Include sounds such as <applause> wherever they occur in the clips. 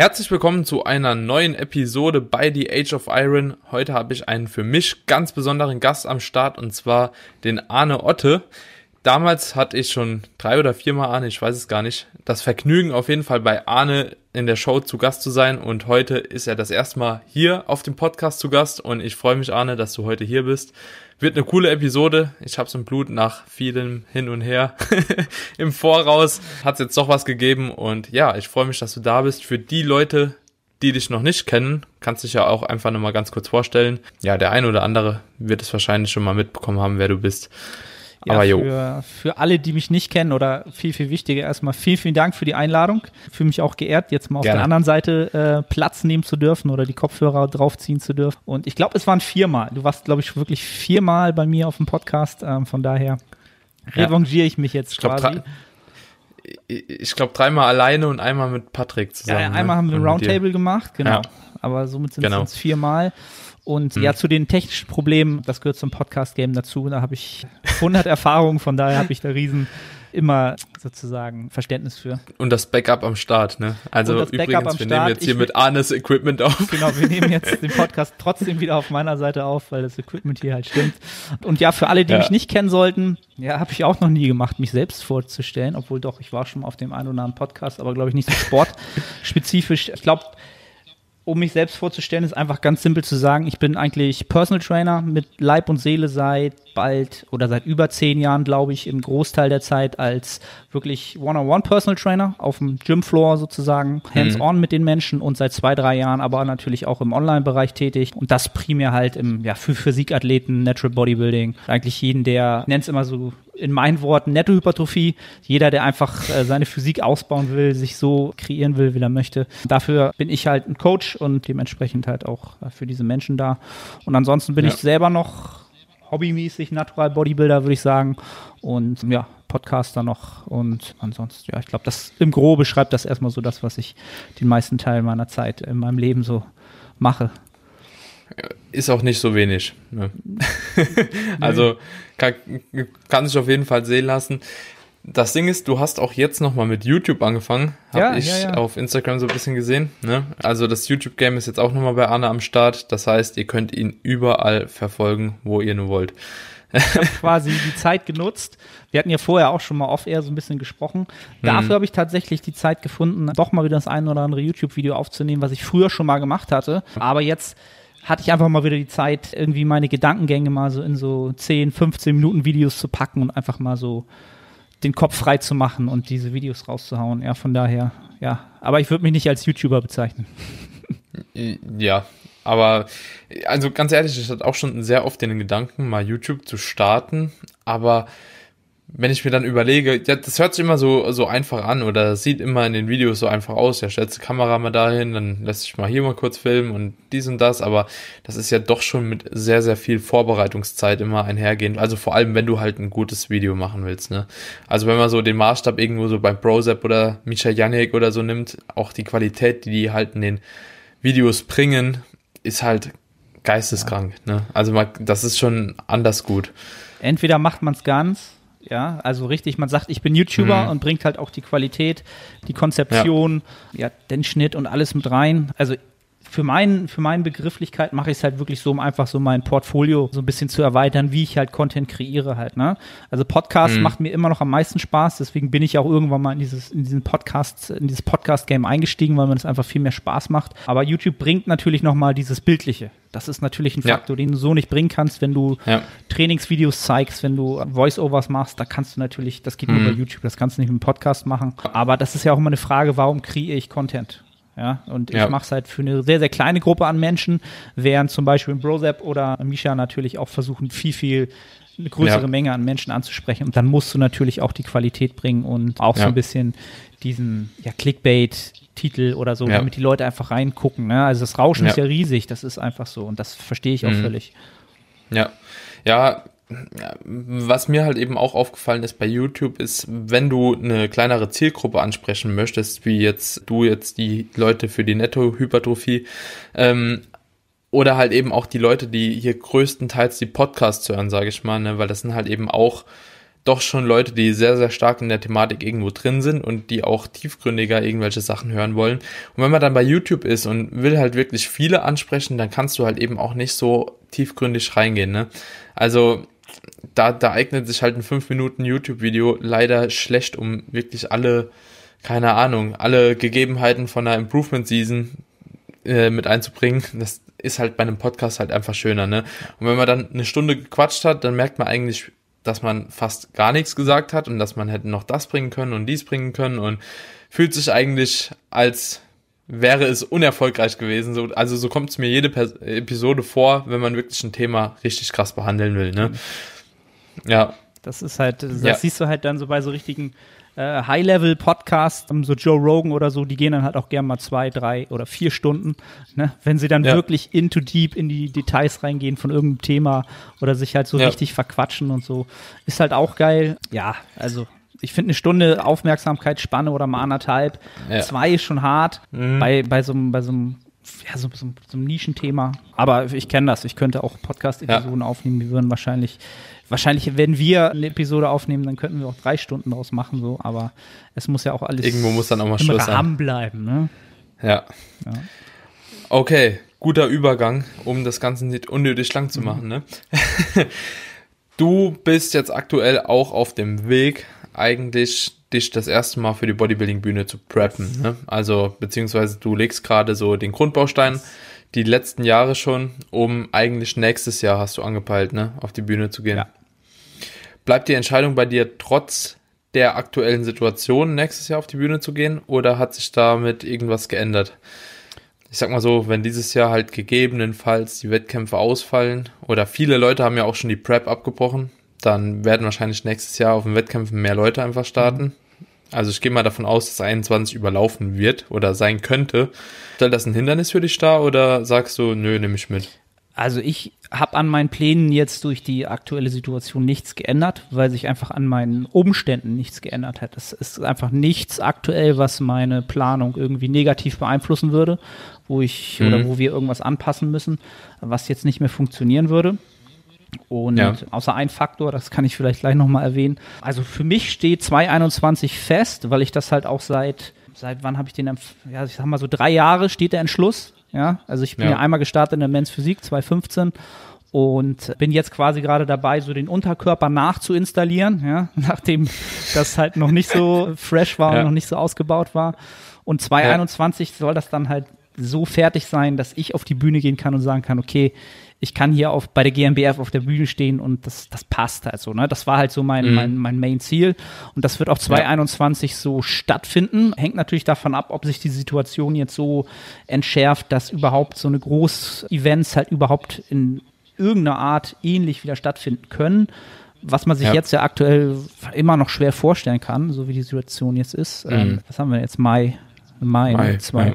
Herzlich willkommen zu einer neuen Episode bei The Age of Iron. Heute habe ich einen für mich ganz besonderen Gast am Start und zwar den Arne Otte. Damals hatte ich schon drei oder viermal Arne, ich weiß es gar nicht, das Vergnügen auf jeden Fall bei Arne in der Show zu Gast zu sein und heute ist er das erste Mal hier auf dem Podcast zu Gast und ich freue mich, Arne, dass du heute hier bist. Wird eine coole Episode. Ich hab's im Blut nach vielem Hin und Her. <laughs> Im Voraus hat's jetzt doch was gegeben und ja, ich freue mich, dass du da bist. Für die Leute, die dich noch nicht kennen, kannst dich ja auch einfach nochmal ganz kurz vorstellen. Ja, der eine oder andere wird es wahrscheinlich schon mal mitbekommen haben, wer du bist. Ja, Aber für, für alle, die mich nicht kennen oder viel, viel wichtiger, erstmal vielen, vielen Dank für die Einladung. Fühle mich auch geehrt, jetzt mal auf Gerne. der anderen Seite äh, Platz nehmen zu dürfen oder die Kopfhörer draufziehen zu dürfen. Und ich glaube, es waren viermal. Du warst, glaube ich, wirklich viermal bei mir auf dem Podcast. Ähm, von daher revanchiere ich mich jetzt ich glaub, quasi. Ich glaube, dreimal alleine und einmal mit Patrick zusammen. Ja, einmal ne? haben wir Roundtable gemacht, genau. Ja. Aber somit sind genau. es viermal. Und mhm. ja, zu den technischen Problemen, das gehört zum Podcast-Game dazu. Da habe ich 100 Erfahrungen, von daher habe ich da riesen immer sozusagen Verständnis für. Und das Backup am Start, ne? Also übrigens, wir Start. nehmen jetzt hier mit Arnes Equipment auf. Genau, wir nehmen jetzt den Podcast trotzdem wieder auf meiner Seite auf, weil das Equipment hier halt stimmt. Und ja, für alle, die ja. mich nicht kennen sollten, ja, habe ich auch noch nie gemacht, mich selbst vorzustellen, obwohl doch, ich war schon auf dem einen oder anderen Podcast, aber glaube ich nicht so sportspezifisch. Ich glaube, um mich selbst vorzustellen, ist einfach ganz simpel zu sagen, ich bin eigentlich Personal Trainer mit Leib und Seele seit bald oder seit über zehn Jahren, glaube ich, im Großteil der Zeit als wirklich One-on-One Personal Trainer auf dem Gymfloor sozusagen, mhm. hands-on mhm. mit den Menschen und seit zwei, drei Jahren aber natürlich auch im Online-Bereich tätig und das primär halt im, ja, für Physikathleten, Natural Bodybuilding, eigentlich jeden, der, nennt es immer so in meinen Worten Nettohypertrophie. Jeder, der einfach äh, seine Physik ausbauen will, sich so kreieren will, wie er möchte. Dafür bin ich halt ein Coach und dementsprechend halt auch äh, für diese Menschen da. Und ansonsten bin ja. ich selber noch hobbymäßig Natural Bodybuilder, würde ich sagen. Und ja, Podcaster noch. Und ansonsten, ja, ich glaube, das im Grobe beschreibt das erstmal so das, was ich den meisten Teil meiner Zeit in meinem Leben so mache. Ist auch nicht so wenig. Ne? <laughs> also kann, kann sich auf jeden Fall sehen lassen. Das Ding ist, du hast auch jetzt nochmal mit YouTube angefangen. Habe ja, ich ja, ja. auf Instagram so ein bisschen gesehen. Ne? Also das YouTube-Game ist jetzt auch nochmal bei Anne am Start. Das heißt, ihr könnt ihn überall verfolgen, wo ihr nur wollt. Ich habe <laughs> quasi die Zeit genutzt. Wir hatten ja vorher auch schon mal off-air so ein bisschen gesprochen. Dafür mhm. habe ich tatsächlich die Zeit gefunden, doch mal wieder das ein oder andere YouTube-Video aufzunehmen, was ich früher schon mal gemacht hatte. Aber jetzt hatte ich einfach mal wieder die Zeit, irgendwie meine Gedankengänge mal so in so 10, 15 Minuten Videos zu packen und einfach mal so den Kopf frei zu machen und diese Videos rauszuhauen. Ja, von daher, ja. Aber ich würde mich nicht als YouTuber bezeichnen. Ja, aber also ganz ehrlich, ich hatte auch schon sehr oft den Gedanken, mal YouTube zu starten, aber wenn ich mir dann überlege, ja, das hört sich immer so, so einfach an oder sieht immer in den Videos so einfach aus. Ja, stellst die Kamera mal dahin, dann lässt sich mal hier mal kurz filmen und dies und das, aber das ist ja doch schon mit sehr, sehr viel Vorbereitungszeit immer einhergehend. Also vor allem, wenn du halt ein gutes Video machen willst, ne? Also wenn man so den Maßstab irgendwo so beim Brozap oder Misha Janik oder so nimmt, auch die Qualität, die die halt in den Videos bringen, ist halt geisteskrank, ja. ne? Also man, das ist schon anders gut. Entweder macht man es ganz ja, also richtig, man sagt, ich bin YouTuber mhm. und bringt halt auch die Qualität, die Konzeption, ja. ja, den Schnitt und alles mit rein. Also für, mein, für meine Begrifflichkeit mache ich es halt wirklich so, um einfach so mein Portfolio so ein bisschen zu erweitern, wie ich halt Content kreiere halt, ne? Also Podcast mhm. macht mir immer noch am meisten Spaß, deswegen bin ich auch irgendwann mal in dieses, in diesen Podcast, in dieses Podcast-Game eingestiegen, weil man es einfach viel mehr Spaß macht. Aber YouTube bringt natürlich nochmal dieses Bildliche. Das ist natürlich ein Faktor, ja. den du so nicht bringen kannst, wenn du ja. Trainingsvideos zeigst, wenn du Voice-Overs machst, da kannst du natürlich, das geht mhm. nur bei YouTube, das kannst du nicht mit einem Podcast machen. Aber das ist ja auch immer eine Frage, warum kreiere ich Content? Ja, und ja. ich mache es halt für eine sehr, sehr kleine Gruppe an Menschen, während zum Beispiel Brozap oder Misha natürlich auch versuchen, viel, viel eine größere ja. Menge an Menschen anzusprechen. Und dann musst du natürlich auch die Qualität bringen und auch ja. so ein bisschen diesen ja, Clickbait-Titel oder so, damit die Leute einfach reingucken. Ne? Also das Rauschen ist ja riesig, das ist einfach so. Und das verstehe ich auch mhm. völlig. Ja. Ja, was mir halt eben auch aufgefallen ist bei YouTube ist, wenn du eine kleinere Zielgruppe ansprechen möchtest, wie jetzt du jetzt die Leute für die Nettohypertrophie, ähm, oder halt eben auch die Leute, die hier größtenteils die Podcasts hören, sage ich mal, ne, weil das sind halt eben auch doch schon Leute, die sehr, sehr stark in der Thematik irgendwo drin sind und die auch tiefgründiger irgendwelche Sachen hören wollen. Und wenn man dann bei YouTube ist und will halt wirklich viele ansprechen, dann kannst du halt eben auch nicht so tiefgründig reingehen. Ne? Also da, da eignet sich halt ein 5 Minuten YouTube-Video leider schlecht, um wirklich alle, keine Ahnung, alle Gegebenheiten von einer Improvement-Season äh, mit einzubringen. Das ist halt bei einem Podcast halt einfach schöner, ne? Und wenn man dann eine Stunde gequatscht hat, dann merkt man eigentlich, dass man fast gar nichts gesagt hat und dass man hätte noch das bringen können und dies bringen können und fühlt sich eigentlich als wäre es unerfolgreich gewesen. So, also so kommt es mir jede Pers Episode vor, wenn man wirklich ein Thema richtig krass behandeln will. Ne? Ja. Das ist halt, das ja. siehst du halt dann so bei so richtigen äh, High-Level-Podcasts, so Joe Rogan oder so, die gehen dann halt auch gerne mal zwei, drei oder vier Stunden, ne? wenn sie dann ja. wirklich into deep in die Details reingehen von irgendeinem Thema oder sich halt so ja. richtig verquatschen und so. Ist halt auch geil. Ja, also ich finde eine Stunde Aufmerksamkeitsspanne oder mal anderthalb, ja. zwei ist schon hart. Mhm. Bei, bei so einem, bei so einem ja, so, so, so ein Nischenthema. Aber ich kenne das. Ich könnte auch Podcast-Episoden ja. aufnehmen. Wir würden wahrscheinlich wahrscheinlich, wenn wir eine Episode aufnehmen, dann könnten wir auch drei Stunden daraus machen, so, aber es muss ja auch alles Irgendwo muss dann auch mal im Schluss Rahmen sein. bleiben, ne? Ja. ja. Okay, guter Übergang, um das Ganze nicht unnötig lang zu mhm. machen, ne? <laughs> du bist jetzt aktuell auch auf dem Weg, eigentlich dich das erste Mal für die Bodybuilding-Bühne zu preppen. Ne? Also, beziehungsweise du legst gerade so den Grundbaustein die letzten Jahre schon, um eigentlich nächstes Jahr hast du angepeilt, ne, auf die Bühne zu gehen. Ja. Bleibt die Entscheidung bei dir trotz der aktuellen Situation, nächstes Jahr auf die Bühne zu gehen, oder hat sich damit irgendwas geändert? Ich sag mal so, wenn dieses Jahr halt gegebenenfalls die Wettkämpfe ausfallen, oder viele Leute haben ja auch schon die Prep abgebrochen, dann werden wahrscheinlich nächstes Jahr auf den Wettkämpfen mehr Leute einfach starten. Also ich gehe mal davon aus, dass 21 überlaufen wird oder sein könnte. Stellt das ein Hindernis für dich dar oder sagst du, nö, nehme ich mit? Also ich habe an meinen Plänen jetzt durch die aktuelle Situation nichts geändert, weil sich einfach an meinen Umständen nichts geändert hat. Es ist einfach nichts aktuell, was meine Planung irgendwie negativ beeinflussen würde, wo ich mhm. oder wo wir irgendwas anpassen müssen, was jetzt nicht mehr funktionieren würde. Und ja. außer ein Faktor, das kann ich vielleicht gleich nochmal erwähnen. Also für mich steht 221 fest, weil ich das halt auch seit, seit wann habe ich den, ja, ich sag mal so drei Jahre steht der Entschluss. Ja, also ich bin ja, ja einmal gestartet in der Men's Physik 2015 und bin jetzt quasi gerade dabei, so den Unterkörper nachzuinstallieren, ja, <laughs> nachdem das halt noch nicht so <laughs> fresh war ja. und noch nicht so ausgebaut war. Und 2021 ja. soll das dann halt so fertig sein, dass ich auf die Bühne gehen kann und sagen kann, okay, ich kann hier auf, bei der GmbF auf der Bühne stehen und das, das passt halt so. Ne? Das war halt so mein, mhm. mein, mein Main-Ziel. Und das wird auch 2021 ja. so stattfinden. Hängt natürlich davon ab, ob sich die Situation jetzt so entschärft, dass überhaupt so eine Groß-Events halt überhaupt in irgendeiner Art ähnlich wieder stattfinden können. Was man sich ja. jetzt ja aktuell immer noch schwer vorstellen kann, so wie die Situation jetzt ist. Mhm. Ähm, was haben wir jetzt? Mai, Mai, Mai 2, ja.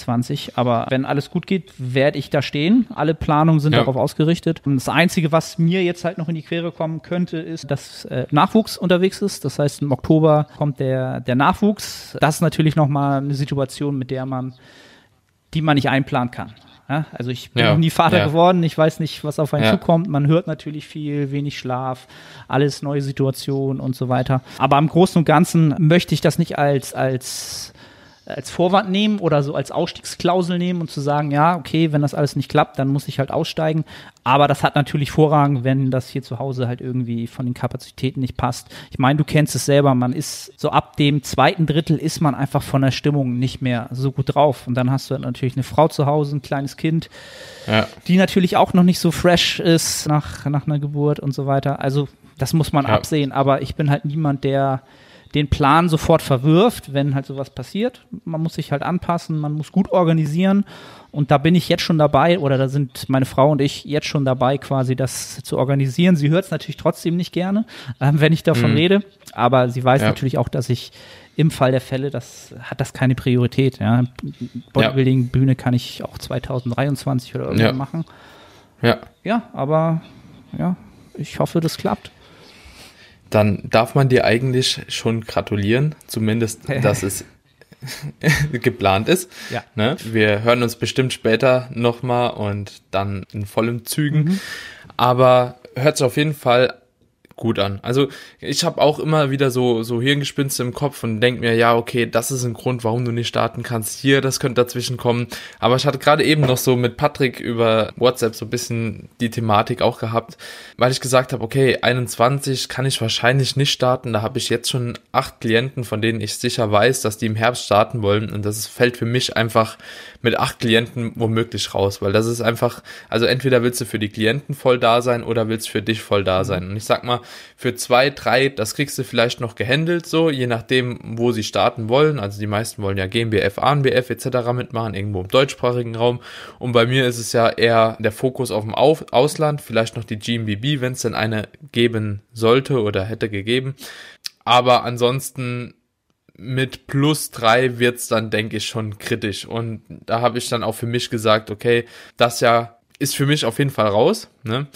2020. Aber wenn alles gut geht, werde ich da stehen. Alle Planungen sind ja. darauf ausgerichtet. Und das Einzige, was mir jetzt halt noch in die Quere kommen könnte, ist, dass äh, Nachwuchs unterwegs ist. Das heißt, im Oktober kommt der, der Nachwuchs. Das ist natürlich nochmal eine Situation, mit der man, die man nicht einplanen kann. Ja, also ich bin ja, noch nie Vater ja. geworden, ich weiß nicht, was auf einen ja. zukommt. Man hört natürlich viel, wenig Schlaf, alles neue Situationen und so weiter. Aber im Großen und Ganzen möchte ich das nicht als, als als Vorwand nehmen oder so als Ausstiegsklausel nehmen und zu sagen, ja, okay, wenn das alles nicht klappt, dann muss ich halt aussteigen. Aber das hat natürlich Vorrang, wenn das hier zu Hause halt irgendwie von den Kapazitäten nicht passt. Ich meine, du kennst es selber, man ist so ab dem zweiten Drittel ist man einfach von der Stimmung nicht mehr so gut drauf. Und dann hast du natürlich eine Frau zu Hause, ein kleines Kind, ja. die natürlich auch noch nicht so fresh ist nach, nach einer Geburt und so weiter. Also das muss man ja. absehen. Aber ich bin halt niemand, der den Plan sofort verwirft, wenn halt sowas passiert. Man muss sich halt anpassen, man muss gut organisieren. Und da bin ich jetzt schon dabei, oder da sind meine Frau und ich jetzt schon dabei, quasi das zu organisieren. Sie hört es natürlich trotzdem nicht gerne, äh, wenn ich davon mhm. rede. Aber sie weiß ja. natürlich auch, dass ich im Fall der Fälle, das hat das keine Priorität. Ja. Bodybuilding-Bühne kann ich auch 2023 oder irgendwann ja. machen. Ja. Ja, aber ja, ich hoffe, das klappt dann darf man dir eigentlich schon gratulieren, zumindest, dass es <laughs> geplant ist. Ja. Ne? Wir hören uns bestimmt später nochmal und dann in vollen Zügen. Mhm. Aber hört sich auf jeden Fall gut an. Also ich habe auch immer wieder so so Hirngespinste im Kopf und denk mir, ja, okay, das ist ein Grund, warum du nicht starten kannst. Hier, das könnte dazwischen kommen. Aber ich hatte gerade eben noch so mit Patrick über WhatsApp so ein bisschen die Thematik auch gehabt, weil ich gesagt habe, okay, 21 kann ich wahrscheinlich nicht starten. Da habe ich jetzt schon acht Klienten, von denen ich sicher weiß, dass die im Herbst starten wollen. Und das fällt für mich einfach mit acht Klienten womöglich raus, weil das ist einfach, also entweder willst du für die Klienten voll da sein oder willst für dich voll da sein. Und ich sag mal, für zwei, drei, das kriegst du vielleicht noch gehandelt, so, je nachdem, wo sie starten wollen. Also die meisten wollen ja GmbF, ANBF etc. mitmachen, irgendwo im deutschsprachigen Raum. Und bei mir ist es ja eher der Fokus auf dem auf Ausland, vielleicht noch die GmbB, wenn es denn eine geben sollte oder hätte gegeben. Aber ansonsten mit plus drei wird's dann, denke ich, schon kritisch. Und da habe ich dann auch für mich gesagt, okay, das ja ist für mich auf jeden Fall raus. Ne?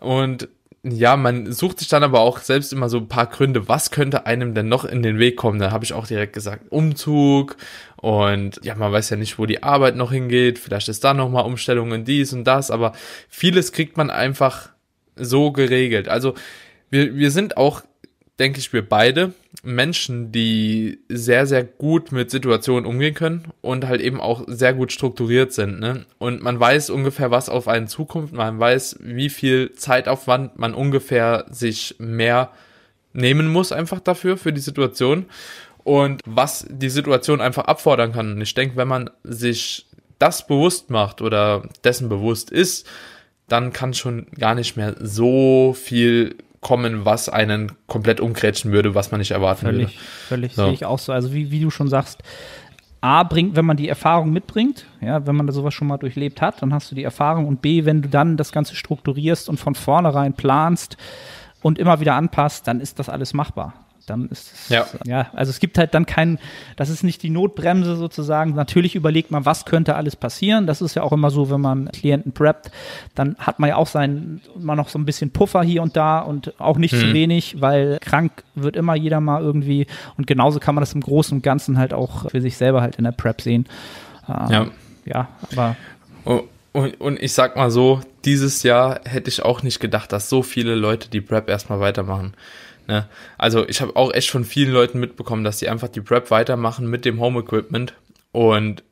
Und ja, man sucht sich dann aber auch selbst immer so ein paar Gründe, was könnte einem denn noch in den Weg kommen. Da habe ich auch direkt gesagt, Umzug und ja, man weiß ja nicht, wo die Arbeit noch hingeht. Vielleicht ist da nochmal Umstellungen dies und das, aber vieles kriegt man einfach so geregelt. Also wir, wir sind auch denke ich, wir beide Menschen, die sehr, sehr gut mit Situationen umgehen können und halt eben auch sehr gut strukturiert sind. Ne? Und man weiß ungefähr, was auf einen zukommt. Man weiß, wie viel Zeitaufwand man ungefähr sich mehr nehmen muss einfach dafür, für die Situation. Und was die Situation einfach abfordern kann. Und ich denke, wenn man sich das bewusst macht oder dessen bewusst ist, dann kann schon gar nicht mehr so viel kommen, was einen komplett umkrätschen würde, was man nicht erwarten völlig, würde. Völlig, so. sehe ich auch so. Also wie, wie du schon sagst, A, bringt, wenn man die Erfahrung mitbringt, ja, wenn man da sowas schon mal durchlebt hat, dann hast du die Erfahrung und B, wenn du dann das Ganze strukturierst und von vornherein planst und immer wieder anpasst, dann ist das alles machbar dann ist es, ja. ja, also es gibt halt dann keinen, das ist nicht die Notbremse sozusagen. Natürlich überlegt man, was könnte alles passieren. Das ist ja auch immer so, wenn man Klienten preppt, dann hat man ja auch sein, immer noch so ein bisschen Puffer hier und da und auch nicht mhm. zu wenig, weil krank wird immer jeder mal irgendwie und genauso kann man das im Großen und Ganzen halt auch für sich selber halt in der Prep sehen. Ähm, ja. Ja, aber. Oh. Und, und ich sag mal so, dieses Jahr hätte ich auch nicht gedacht, dass so viele Leute die Prep erstmal weitermachen. Ne? Also ich habe auch echt von vielen Leuten mitbekommen, dass die einfach die Prep weitermachen mit dem Home Equipment. Und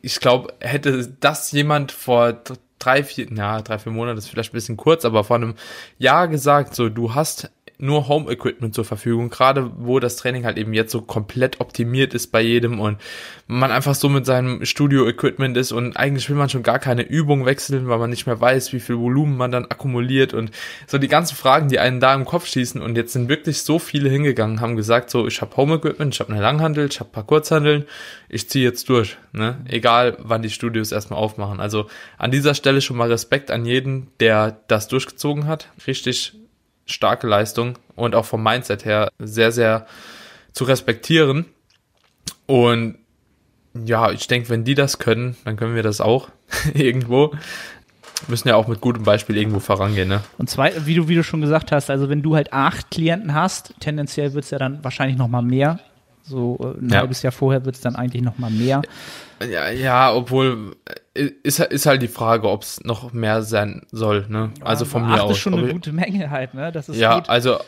ich glaube, hätte das jemand vor drei, vier, ja, drei, vier Monaten ist vielleicht ein bisschen kurz, aber vor einem Jahr gesagt, so, du hast nur Home Equipment zur Verfügung, gerade wo das Training halt eben jetzt so komplett optimiert ist bei jedem und man einfach so mit seinem Studio Equipment ist und eigentlich will man schon gar keine Übung wechseln, weil man nicht mehr weiß, wie viel Volumen man dann akkumuliert und so die ganzen Fragen, die einen da im Kopf schießen und jetzt sind wirklich so viele hingegangen, haben gesagt so, ich habe Home Equipment, ich habe eine Langhandel, ich habe paar Kurzhandeln, ich ziehe jetzt durch, ne? Egal, wann die Studios erstmal aufmachen. Also an dieser Stelle schon mal Respekt an jeden, der das durchgezogen hat. Richtig starke Leistung und auch vom Mindset her sehr, sehr zu respektieren. Und ja, ich denke, wenn die das können, dann können wir das auch <laughs> irgendwo. Müssen ja auch mit gutem Beispiel irgendwo vorangehen, ne? Und zwei, wie du, wie du schon gesagt hast, also wenn du halt acht Klienten hast, tendenziell wird es ja dann wahrscheinlich nochmal mehr. So äh, ein ja. halbes Jahr vorher wird es dann eigentlich nochmal mehr. Ja, ja, obwohl äh, ist, ist halt die Frage, ob es noch mehr sein soll, ne? Also von mir aus. Das ist schon eine gute Menge halt, ne? Das ist ja, gut. also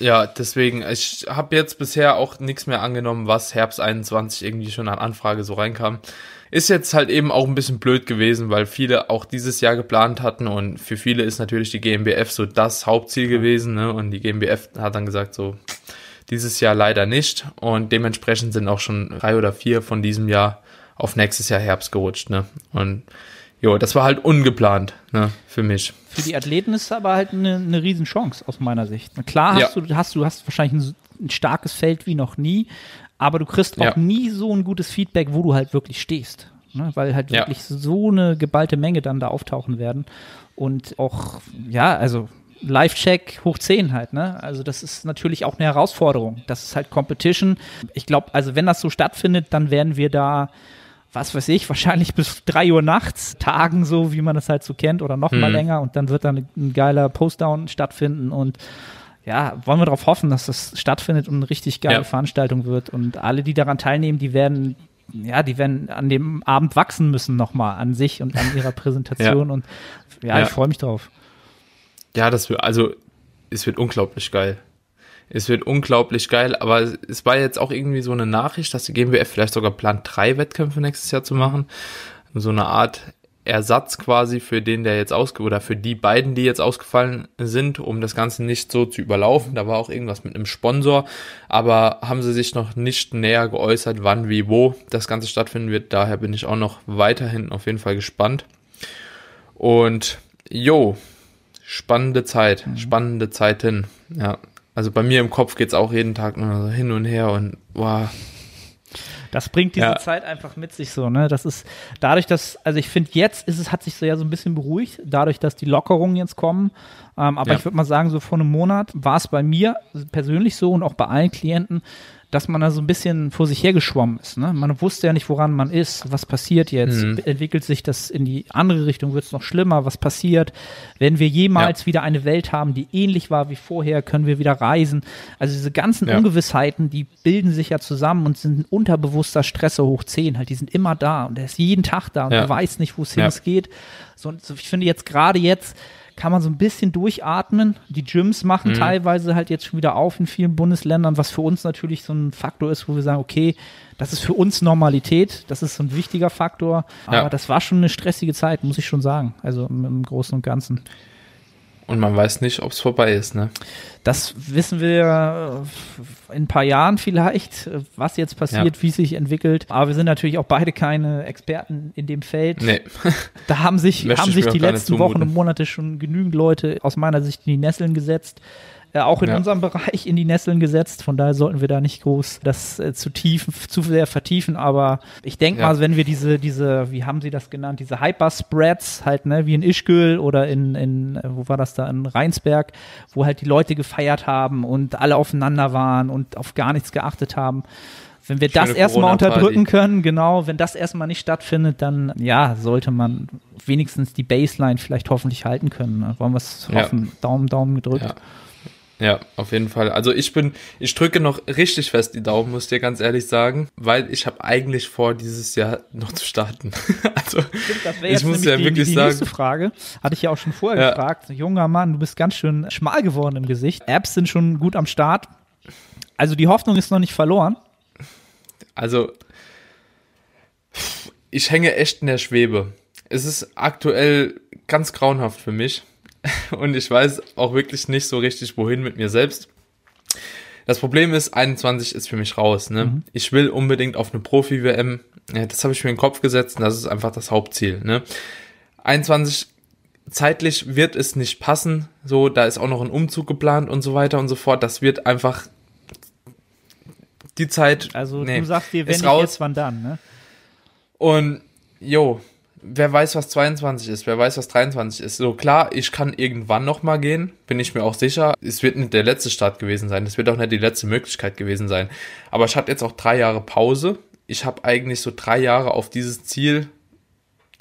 ja, deswegen, ich habe jetzt bisher auch nichts mehr angenommen, was Herbst 21 irgendwie schon an Anfrage so reinkam. Ist jetzt halt eben auch ein bisschen blöd gewesen, weil viele auch dieses Jahr geplant hatten und für viele ist natürlich die GmbF so das Hauptziel gewesen, ne? Und die GmbF hat dann gesagt so, dieses Jahr leider nicht und dementsprechend sind auch schon drei oder vier von diesem Jahr auf nächstes Jahr Herbst gerutscht, ne? Und jo, das war halt ungeplant, ne, für mich. Für die Athleten ist es aber halt eine, eine Riesenchance aus meiner Sicht. Klar hast ja. du, hast du hast wahrscheinlich ein, ein, starkes Feld wie noch nie, aber du kriegst auch ja. nie so ein gutes Feedback, wo du halt wirklich stehst. Ne? Weil halt wirklich ja. so eine geballte Menge dann da auftauchen werden. Und auch, ja, also Live-Check hoch 10 halt, ne? Also das ist natürlich auch eine Herausforderung. Das ist halt Competition. Ich glaube, also wenn das so stattfindet, dann werden wir da was weiß ich, <laughs> wahrscheinlich bis drei Uhr nachts tagen, so wie man das halt so kennt, oder noch mhm. mal länger und dann wird dann ein geiler Postdown stattfinden und ja, wollen wir darauf hoffen, dass das stattfindet und eine richtig geile ja. Veranstaltung wird und alle, die daran teilnehmen, die werden ja, die werden an dem Abend wachsen müssen nochmal an sich und an ihrer <laughs> Präsentation ja. und ja, ja. ich freue mich drauf. Ja, das also es wird unglaublich geil. Es wird unglaublich geil, aber es war jetzt auch irgendwie so eine Nachricht, dass die GmbF vielleicht sogar plant, drei Wettkämpfe nächstes Jahr zu machen. So eine Art Ersatz quasi für den, der jetzt ausge oder für die beiden, die jetzt ausgefallen sind, um das Ganze nicht so zu überlaufen. Da war auch irgendwas mit einem Sponsor, aber haben sie sich noch nicht näher geäußert, wann, wie, wo das Ganze stattfinden wird. Daher bin ich auch noch weiterhin auf jeden Fall gespannt. Und jo, spannende Zeit, mhm. spannende Zeiten. Ja, also bei mir im Kopf geht's auch jeden Tag nur so hin und her und wow, das bringt diese ja. Zeit einfach mit sich so, ne? Das ist dadurch, dass, also ich finde, jetzt ist es, hat sich so ja so ein bisschen beruhigt, dadurch, dass die Lockerungen jetzt kommen. Ähm, aber ja. ich würde mal sagen, so vor einem Monat war es bei mir persönlich so und auch bei allen Klienten, dass man da so ein bisschen vor sich hergeschwommen ist. Ne? Man wusste ja nicht, woran man ist, was passiert jetzt, mhm. entwickelt sich das in die andere Richtung, wird es noch schlimmer, was passiert, wenn wir jemals ja. wieder eine Welt haben, die ähnlich war wie vorher, können wir wieder reisen. Also diese ganzen ja. Ungewissheiten, die bilden sich ja zusammen und sind ein unterbewusster Stress hoch 10, halt, die sind immer da und der ist jeden Tag da und ja. du weißt nicht, wo es hin geht. So, ich finde jetzt gerade jetzt, kann man so ein bisschen durchatmen. Die Gyms machen mhm. teilweise halt jetzt schon wieder auf in vielen Bundesländern, was für uns natürlich so ein Faktor ist, wo wir sagen, okay, das ist für uns Normalität, das ist so ein wichtiger Faktor. Aber ja. das war schon eine stressige Zeit, muss ich schon sagen. Also im, im Großen und Ganzen. Und man weiß nicht, ob es vorbei ist, ne? Das wissen wir in ein paar Jahren vielleicht, was jetzt passiert, ja. wie es sich entwickelt. Aber wir sind natürlich auch beide keine Experten in dem Feld. Nee. <laughs> Da haben sich, haben sich die letzten Wochen und Monate schon genügend Leute aus meiner Sicht in die Nesseln gesetzt äh, auch in ja. unserem Bereich in die Nesseln gesetzt. Von daher sollten wir da nicht groß das äh, zu tief, zu sehr vertiefen. Aber ich denke ja. mal, wenn wir diese, diese, wie haben Sie das genannt, diese Hyper-Spreads halt, ne, wie in Ischgl oder in, in, äh, wo war das da, in Rheinsberg, wo halt die Leute gefeiert haben und alle aufeinander waren und auf gar nichts geachtet haben. Wenn wir Schöne das erstmal unterdrücken können, genau, wenn das erstmal nicht stattfindet, dann ja, sollte man wenigstens die Baseline vielleicht hoffentlich halten können. Ne? Wollen wir es hoffen? Ja. Daumen, Daumen gedrückt. Ja. Ja, auf jeden Fall. Also ich bin, ich drücke noch richtig fest die Daumen, muss dir ganz ehrlich sagen, weil ich habe eigentlich vor, dieses Jahr noch zu starten. <laughs> also Stimmt, ich muss ja die, wirklich die, die sagen. Nächste Frage hatte ich ja auch schon vorher ja. gefragt. Junger Mann, du bist ganz schön schmal geworden im Gesicht. Apps sind schon gut am Start. Also die Hoffnung ist noch nicht verloren. Also ich hänge echt in der Schwebe. Es ist aktuell ganz grauenhaft für mich. <laughs> und ich weiß auch wirklich nicht so richtig, wohin mit mir selbst. Das Problem ist, 21 ist für mich raus. Ne? Mhm. Ich will unbedingt auf eine Profi-WM. Das habe ich mir in den Kopf gesetzt und das ist einfach das Hauptziel. Ne? 21 zeitlich wird es nicht passen. So, da ist auch noch ein Umzug geplant und so weiter und so fort. Das wird einfach die Zeit. Also nee, du sagst dir, wenn nicht raus. jetzt, wann dann, ne? Und jo, wer weiß, was 22 ist, wer weiß, was 23 ist. So klar, ich kann irgendwann noch mal gehen, bin ich mir auch sicher. Es wird nicht der letzte Start gewesen sein, es wird auch nicht die letzte Möglichkeit gewesen sein. Aber ich hatte jetzt auch drei Jahre Pause. Ich habe eigentlich so drei Jahre auf dieses Ziel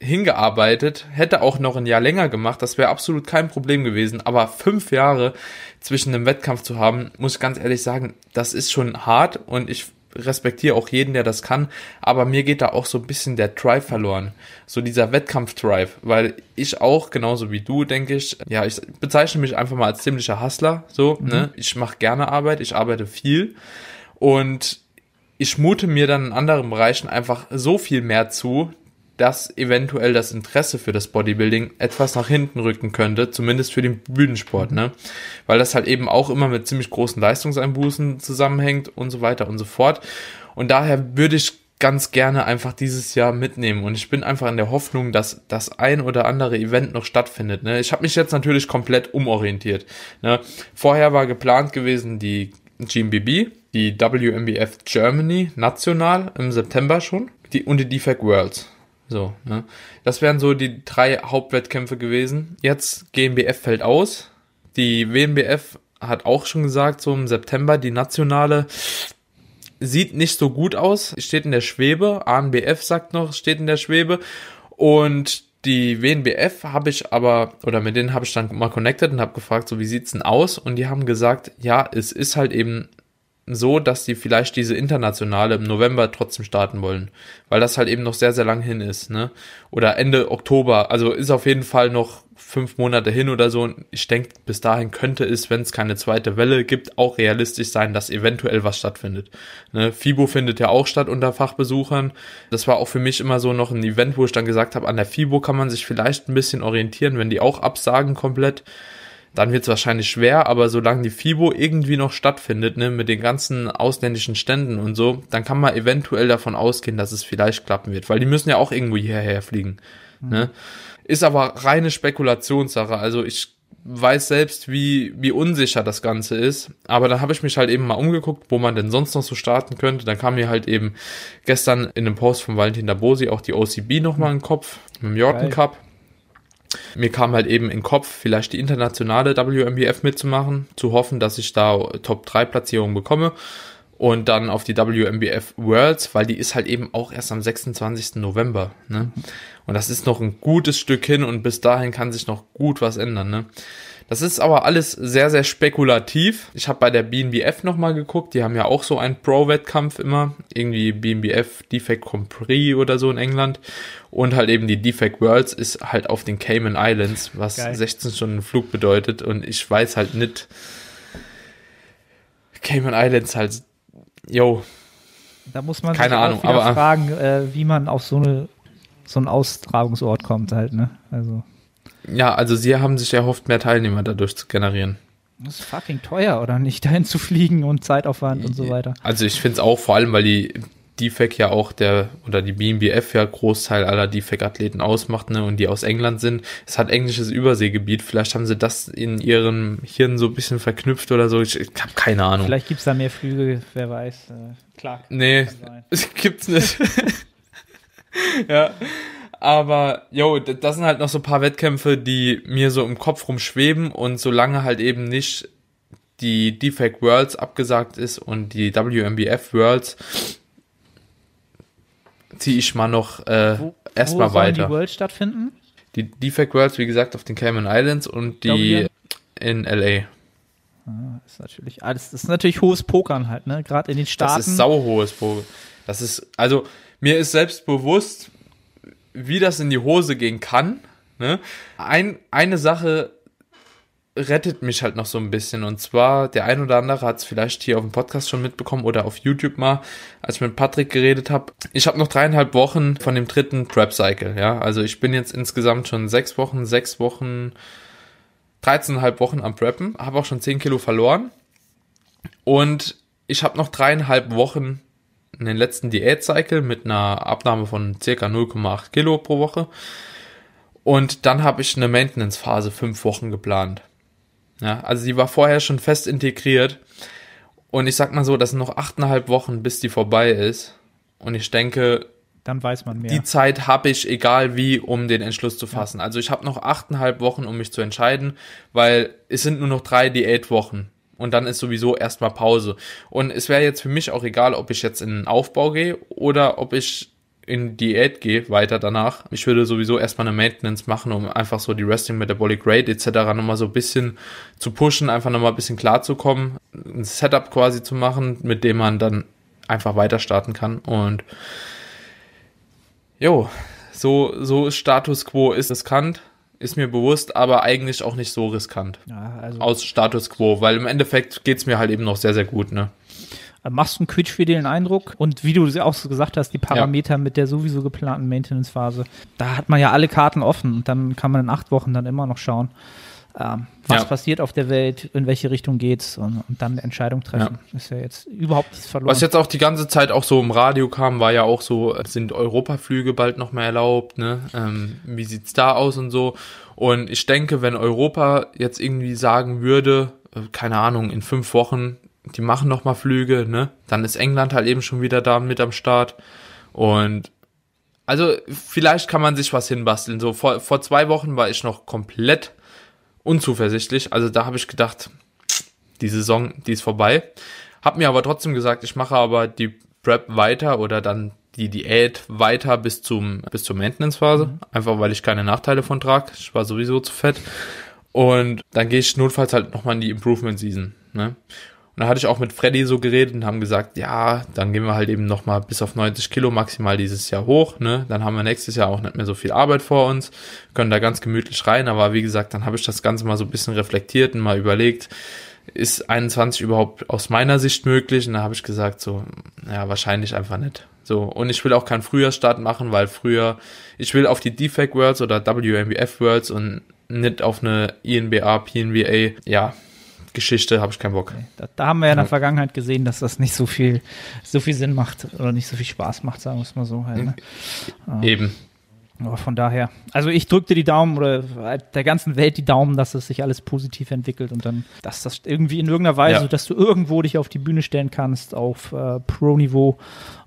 hingearbeitet, hätte auch noch ein Jahr länger gemacht, das wäre absolut kein Problem gewesen. Aber fünf Jahre zwischen einem Wettkampf zu haben, muss ich ganz ehrlich sagen, das ist schon hart und ich respektiere auch jeden, der das kann, aber mir geht da auch so ein bisschen der Drive verloren. So dieser Wettkampf-Drive, weil ich auch, genauso wie du, denke ich, ja, ich bezeichne mich einfach mal als ziemlicher Hustler, so, mhm. ne, ich mache gerne Arbeit, ich arbeite viel und ich mute mir dann in anderen Bereichen einfach so viel mehr zu, dass eventuell das Interesse für das Bodybuilding etwas nach hinten rücken könnte, zumindest für den Bühnensport, ne? Weil das halt eben auch immer mit ziemlich großen Leistungseinbußen zusammenhängt und so weiter und so fort. Und daher würde ich ganz gerne einfach dieses Jahr mitnehmen und ich bin einfach in der Hoffnung, dass das ein oder andere Event noch stattfindet. Ne? Ich habe mich jetzt natürlich komplett umorientiert. Ne? Vorher war geplant gewesen die GMBB, die WMBF Germany national im September schon die, und die Defect Worlds. So, ne? Das wären so die drei Hauptwettkämpfe gewesen. Jetzt GmbF fällt aus. Die WMBF hat auch schon gesagt, so im September die nationale sieht nicht so gut aus, steht in der Schwebe. ANBF sagt noch, steht in der Schwebe. Und die WNBF habe ich aber, oder mit denen habe ich dann mal connected und habe gefragt, so wie sieht's denn aus? Und die haben gesagt, ja, es ist halt eben so, dass die vielleicht diese internationale im November trotzdem starten wollen, weil das halt eben noch sehr, sehr lang hin ist, ne? Oder Ende Oktober, also ist auf jeden Fall noch fünf Monate hin oder so. Und ich denke, bis dahin könnte es, wenn es keine zweite Welle gibt, auch realistisch sein, dass eventuell was stattfindet. Ne? FIBO findet ja auch statt unter Fachbesuchern. Das war auch für mich immer so noch ein Event, wo ich dann gesagt habe, an der FIBO kann man sich vielleicht ein bisschen orientieren, wenn die auch absagen komplett dann wird es wahrscheinlich schwer, aber solange die FIBO irgendwie noch stattfindet, ne, mit den ganzen ausländischen Ständen und so, dann kann man eventuell davon ausgehen, dass es vielleicht klappen wird, weil die müssen ja auch irgendwo hierher fliegen. Mhm. Ne? Ist aber reine Spekulationssache. Also ich weiß selbst, wie, wie unsicher das Ganze ist. Aber dann habe ich mich halt eben mal umgeguckt, wo man denn sonst noch so starten könnte. Dann kam mir halt eben gestern in einem Post von Valentin Dabosi auch die OCB nochmal in den Kopf, mit dem Jordan Cup. Mir kam halt eben in Kopf, vielleicht die internationale WMBF mitzumachen, zu hoffen, dass ich da Top 3 Platzierungen bekomme und dann auf die WMBF Worlds, weil die ist halt eben auch erst am 26. November. Ne? Und das ist noch ein gutes Stück hin und bis dahin kann sich noch gut was ändern. Ne? Das ist aber alles sehr, sehr spekulativ. Ich habe bei der BNBF nochmal geguckt, die haben ja auch so einen Pro-Wettkampf immer, irgendwie BNBF Defect Compris oder so in England. Und halt eben die Defect Worlds ist halt auf den Cayman Islands, was Geil. 16 Stunden Flug bedeutet. Und ich weiß halt nicht, Cayman Islands halt, yo. Da muss man keine sich Ahnung, aber fragen, äh, wie man auf so eine so einen Austragungsort kommt halt, ne? Also ja, also sie haben sich erhofft, mehr Teilnehmer dadurch zu generieren. Das ist fucking teuer, oder nicht, <laughs> dahin zu fliegen und Zeitaufwand und so weiter. Also ich finde es auch, vor allem, weil die DFAC ja auch der, oder die BMBF ja Großteil aller DFAC-Athleten ausmacht, ne, und die aus England sind. Es hat englisches Überseegebiet. Vielleicht haben sie das in ihrem Hirn so ein bisschen verknüpft oder so. Ich, ich habe keine Ahnung. Vielleicht gibt es da mehr Flüge, wer weiß. Äh, klar. Nee, es <laughs> gibt's nicht. <laughs> ja. Aber, yo, das sind halt noch so ein paar Wettkämpfe, die mir so im Kopf rumschweben und solange halt eben nicht die Defect Worlds abgesagt ist und die WMBF Worlds, ziehe ich mal noch äh, erstmal weiter. Wo die Worlds stattfinden? Die Defect Worlds, wie gesagt, auf den Cayman Islands und die in LA. Ah, ist natürlich alles, das ist natürlich hohes Pokern halt, ne? Gerade in den Staaten. Das ist sauhohes Pokern. Das ist, also, mir ist selbst bewusst, wie das in die Hose gehen kann. Ne? Ein, eine Sache rettet mich halt noch so ein bisschen. Und zwar, der ein oder andere hat es vielleicht hier auf dem Podcast schon mitbekommen oder auf YouTube mal, als ich mit Patrick geredet habe. Ich habe noch dreieinhalb Wochen von dem dritten Trap Cycle. Ja, also ich bin jetzt insgesamt schon sechs Wochen, sechs Wochen, 13,5 Wochen am Preppen, habe auch schon 10 Kilo verloren. Und ich habe noch dreieinhalb Wochen in den letzten Diät-Cycle mit einer Abnahme von circa 0,8 Kilo pro Woche. Und dann habe ich eine Maintenance-Phase fünf Wochen geplant. Ja, also die war vorher schon fest integriert. Und ich sag mal so, das sind noch achteinhalb Wochen, bis die vorbei ist. Und ich denke, dann weiß man mehr. Die Zeit habe ich, egal wie, um den Entschluss zu fassen. Ja. Also ich habe noch achteinhalb Wochen, um mich zu entscheiden, weil es sind nur noch drei Diätwochen und dann ist sowieso erstmal Pause. Und es wäre jetzt für mich auch egal, ob ich jetzt in den Aufbau gehe oder ob ich in Diät gehe, weiter danach. Ich würde sowieso erstmal eine Maintenance machen, um einfach so die Resting Metabolic Rate etc. nochmal so ein bisschen zu pushen, einfach nochmal ein bisschen klar zu kommen, ein Setup quasi zu machen, mit dem man dann einfach weiter starten kann. Und jo, so, so Status Quo ist es Kant ist mir bewusst, aber eigentlich auch nicht so riskant. Ja, also aus Status Quo, weil im Endeffekt geht's mir halt eben noch sehr, sehr gut, ne? Machst du einen quietschfidelen Eindruck und wie du auch so gesagt hast, die Parameter ja. mit der sowieso geplanten Maintenance-Phase, da hat man ja alle Karten offen und dann kann man in acht Wochen dann immer noch schauen, ähm, was ja. passiert auf der Welt, in welche Richtung geht's und, und dann eine Entscheidung treffen. Ja. Ist ja jetzt überhaupt nichts verloren. Was jetzt auch die ganze Zeit auch so im Radio kam, war ja auch so, sind Europaflüge bald noch mehr erlaubt, ne? Ähm, wie sieht's da aus und so. Und ich denke, wenn Europa jetzt irgendwie sagen würde, äh, keine Ahnung, in fünf Wochen, die machen noch mal Flüge, ne? Dann ist England halt eben schon wieder da mit am Start. Und also vielleicht kann man sich was hinbasteln. So vor, vor zwei Wochen war ich noch komplett unzuversichtlich. Also da habe ich gedacht, die Saison, die ist vorbei. Hab mir aber trotzdem gesagt, ich mache aber die Prep weiter oder dann die Diät weiter bis zum bis zur Maintenance Phase, mhm. einfach weil ich keine Nachteile von trage. Ich war sowieso zu fett und dann gehe ich notfalls halt nochmal in die Improvement Season, ne? Und da hatte ich auch mit Freddy so geredet und haben gesagt, ja, dann gehen wir halt eben nochmal bis auf 90 Kilo maximal dieses Jahr hoch, ne? Dann haben wir nächstes Jahr auch nicht mehr so viel Arbeit vor uns, können da ganz gemütlich rein, aber wie gesagt, dann habe ich das Ganze mal so ein bisschen reflektiert und mal überlegt, ist 21 überhaupt aus meiner Sicht möglich? Und da habe ich gesagt, so, ja, wahrscheinlich einfach nicht. So, und ich will auch keinen Frühjahrsstart machen, weil früher, ich will auf die Defect Worlds oder WMBF Worlds und nicht auf eine INBA, PNBA, ja, Geschichte habe ich keinen Bock. Da, da, haben wir ja in der Vergangenheit gesehen, dass das nicht so viel, so viel Sinn macht oder nicht so viel Spaß macht, sagen wir es mal so. Halt, ne? Eben. Aber von daher, also ich drückte die Daumen oder der ganzen Welt die Daumen, dass es sich alles positiv entwickelt und dann, dass das irgendwie in irgendeiner Weise, ja. dass du irgendwo dich auf die Bühne stellen kannst, auf äh, Pro-Niveau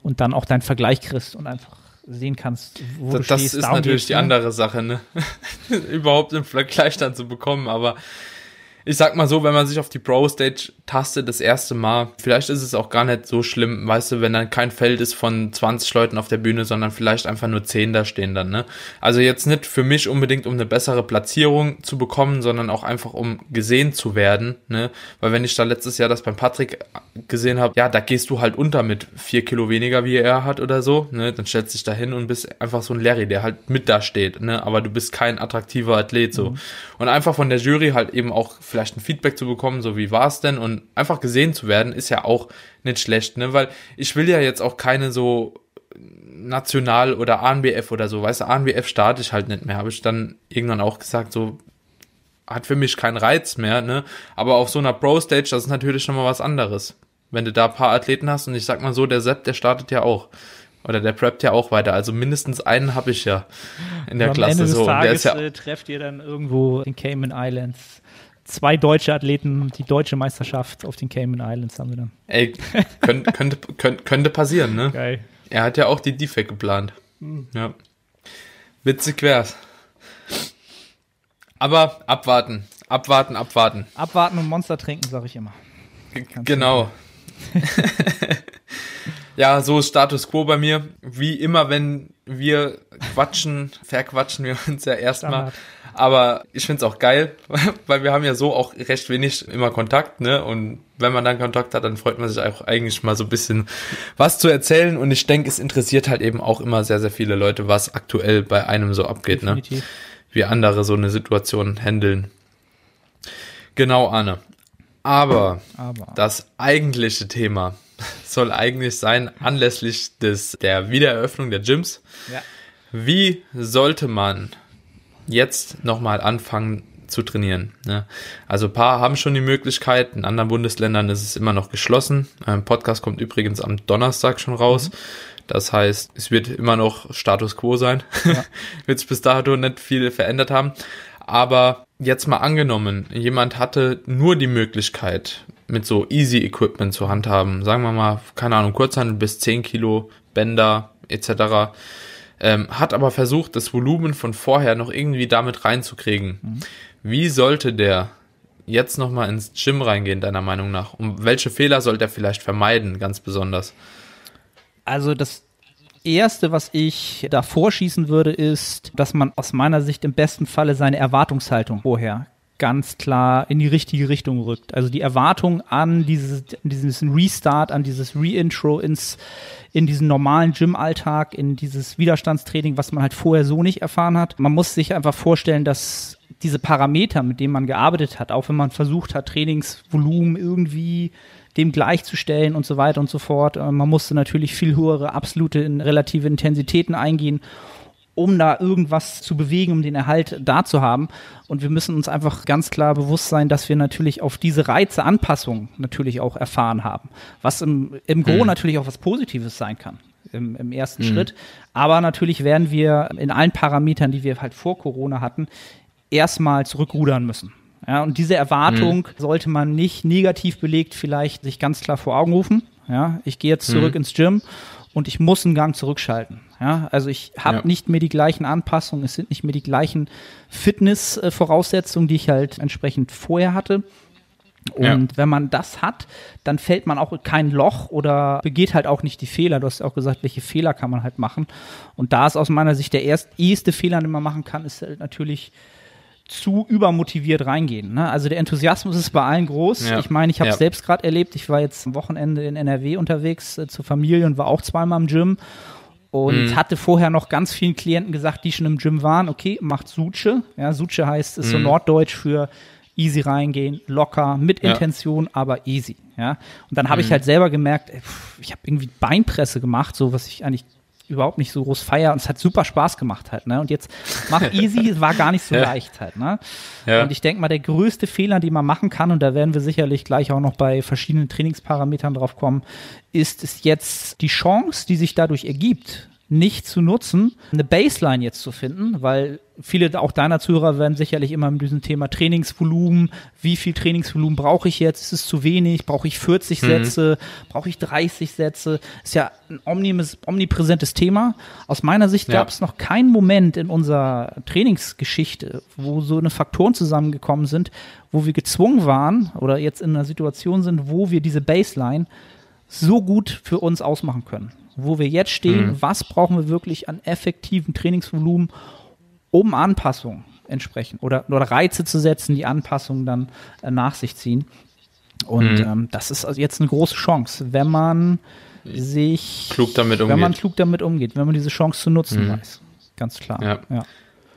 und dann auch deinen Vergleich kriegst und einfach sehen kannst, wo das, du stehst. Das ist natürlich die ne? andere Sache, ne? <laughs> Überhaupt einen Vergleich dann zu bekommen, aber ich sag mal so, wenn man sich auf die Pro-Stage tastet das erste Mal, vielleicht ist es auch gar nicht so schlimm, weißt du, wenn dann kein Feld ist von 20 Leuten auf der Bühne, sondern vielleicht einfach nur 10 da stehen dann, ne? Also jetzt nicht für mich unbedingt, um eine bessere Platzierung zu bekommen, sondern auch einfach, um gesehen zu werden, ne? Weil wenn ich da letztes Jahr das beim Patrick gesehen habe, ja, da gehst du halt unter mit 4 Kilo weniger, wie er hat oder so, ne? Dann stellst dich da hin und bist einfach so ein Larry, der halt mit da steht, ne? Aber du bist kein attraktiver Athlet, so. Mhm. Und einfach von der Jury halt eben auch vielleicht ein Feedback zu bekommen, so wie war es denn und einfach gesehen zu werden, ist ja auch nicht schlecht, ne? Weil ich will ja jetzt auch keine so National- oder ANBF oder so, weißt du, ANBF starte ich halt nicht mehr, habe ich dann irgendwann auch gesagt, so hat für mich keinen Reiz mehr, ne? Aber auf so einer Pro-Stage, das ist natürlich schon mal was anderes. Wenn du da ein paar Athleten hast und ich sag mal so, der Sepp, der startet ja auch. Oder der preppt ja auch weiter. Also mindestens einen habe ich ja in der am Klasse. Ende des so. Tages ja äh, trefft ihr dann irgendwo in Cayman Islands zwei deutsche Athleten die deutsche Meisterschaft auf den Cayman Islands haben wir dann. Ey, <laughs> könnte, könnte, könnte, könnte passieren, ne? Geil. Er hat ja auch die Defect geplant. Mhm. Ja. Witzig wär's. Aber abwarten, abwarten, abwarten. Abwarten und Monster trinken, sag ich immer. Ganz genau. <laughs> ja, so ist Status quo bei mir. Wie immer, wenn wir quatschen, verquatschen wir uns ja erstmal. Aber ich find's auch geil, <laughs> weil wir haben ja so auch recht wenig immer Kontakt, ne? Und wenn man dann Kontakt hat, dann freut man sich auch eigentlich mal so ein bisschen was zu erzählen. Und ich denke, es interessiert halt eben auch immer sehr, sehr viele Leute, was aktuell bei einem so abgeht, ne? Definitiv. ne? Wie andere so eine Situation handeln. Genau, Arne. Aber, Aber, das eigentliche Thema soll eigentlich sein, anlässlich des, der Wiedereröffnung der Gyms. Ja. Wie sollte man jetzt nochmal anfangen zu trainieren. Ne? Also ein paar haben schon die Möglichkeit, in anderen Bundesländern ist es immer noch geschlossen. Ein Podcast kommt übrigens am Donnerstag schon raus. Mhm. Das heißt, es wird immer noch Status quo sein. Ja. <laughs> wird es bis dato nicht viel verändert haben. Aber jetzt mal angenommen, jemand hatte nur die Möglichkeit, mit so Easy Equipment zu handhaben, sagen wir mal, keine Ahnung, Kurzhandel bis 10 Kilo, Bänder etc ähm, hat aber versucht, das Volumen von vorher noch irgendwie damit reinzukriegen. Mhm. Wie sollte der jetzt nochmal ins Gym reingehen, deiner Meinung nach? Und welche Fehler sollte er vielleicht vermeiden, ganz besonders? Also das Erste, was ich da vorschießen würde, ist, dass man aus meiner Sicht im besten Falle seine Erwartungshaltung vorher ganz klar in die richtige Richtung rückt. Also die Erwartung an dieses, diesen Restart, an dieses Reintro ins, in diesen normalen Gym-Alltag, in dieses Widerstandstraining, was man halt vorher so nicht erfahren hat. Man muss sich einfach vorstellen, dass diese Parameter, mit denen man gearbeitet hat, auch wenn man versucht hat, Trainingsvolumen irgendwie dem gleichzustellen und so weiter und so fort. Äh, man musste natürlich viel höhere absolute relative Intensitäten eingehen um da irgendwas zu bewegen, um den Erhalt da zu haben. Und wir müssen uns einfach ganz klar bewusst sein, dass wir natürlich auf diese Reize Anpassung natürlich auch erfahren haben. Was im, im Gro mhm. natürlich auch was Positives sein kann. Im, im ersten mhm. Schritt. Aber natürlich werden wir in allen Parametern, die wir halt vor Corona hatten, erstmal zurückrudern müssen. Ja, und diese Erwartung mhm. sollte man nicht negativ belegt vielleicht sich ganz klar vor Augen rufen. Ja, ich gehe jetzt zurück mhm. ins Gym und ich muss einen Gang zurückschalten. Ja, also ich habe ja. nicht mehr die gleichen Anpassungen, es sind nicht mehr die gleichen Fitness-Voraussetzungen, die ich halt entsprechend vorher hatte. Und ja. wenn man das hat, dann fällt man auch kein Loch oder begeht halt auch nicht die Fehler. Du hast auch gesagt, welche Fehler kann man halt machen. Und da ist aus meiner Sicht der erste, erste Fehler, den man machen kann, ist halt natürlich zu übermotiviert reingehen. Ne? Also der Enthusiasmus ist bei allen groß. Ja. Ich meine, ich habe es Ja. selbst gerade erlebt. Ich war jetzt am Wochenende in NRW unterwegs äh, zur Familie und war auch zweimal im Gym und Mhm. hatte vorher noch ganz vielen Klienten gesagt, die schon im Gym waren, okay, macht Suche. Ja, Suche heißt, ist so Mhm. norddeutsch für easy reingehen, locker, mit Ja. Intention, aber easy. Ja, und dann habe ich Mhm. halt selber gemerkt, ey, pff, ich habe irgendwie Beinpresse gemacht, so was ich eigentlich überhaupt nicht so groß feier und es hat super Spaß gemacht halt, ne? Und jetzt mach <laughs> easy, war gar nicht so Ja. leicht halt, ne? Ja. Und ich denke mal, der größte Fehler, den man machen kann, und da werden wir sicherlich gleich auch noch bei verschiedenen Trainingsparametern drauf kommen, ist es jetzt die Chance, die sich dadurch ergibt, nicht zu nutzen, eine Baseline jetzt zu finden, weil viele auch deiner Zuhörer werden sicherlich immer mit diesem Thema Trainingsvolumen, wie viel Trainingsvolumen brauche ich jetzt, ist es zu wenig, brauche ich 40 Sätze, brauche ich 30 Sätze, ist ja ein omnipräsentes Thema. Aus meiner Sicht Ja. gab es noch keinen Moment in unserer Trainingsgeschichte, wo so eine Faktoren zusammengekommen sind, wo wir gezwungen waren oder jetzt in einer Situation sind, wo wir diese Baseline so gut für uns ausmachen können. Wo wir jetzt stehen, Mhm. was brauchen wir wirklich an effektivem Trainingsvolumen, um Anpassungen entsprechend oder, oder Reize zu setzen, die Anpassungen dann äh, nach sich ziehen. Und Mhm. ähm, das ist also jetzt eine große Chance, wenn man sich Klug damit wenn man umgeht. klug damit umgeht, wenn man diese Chance zu nutzen Mhm. weiß. Ganz klar. Ja. ja.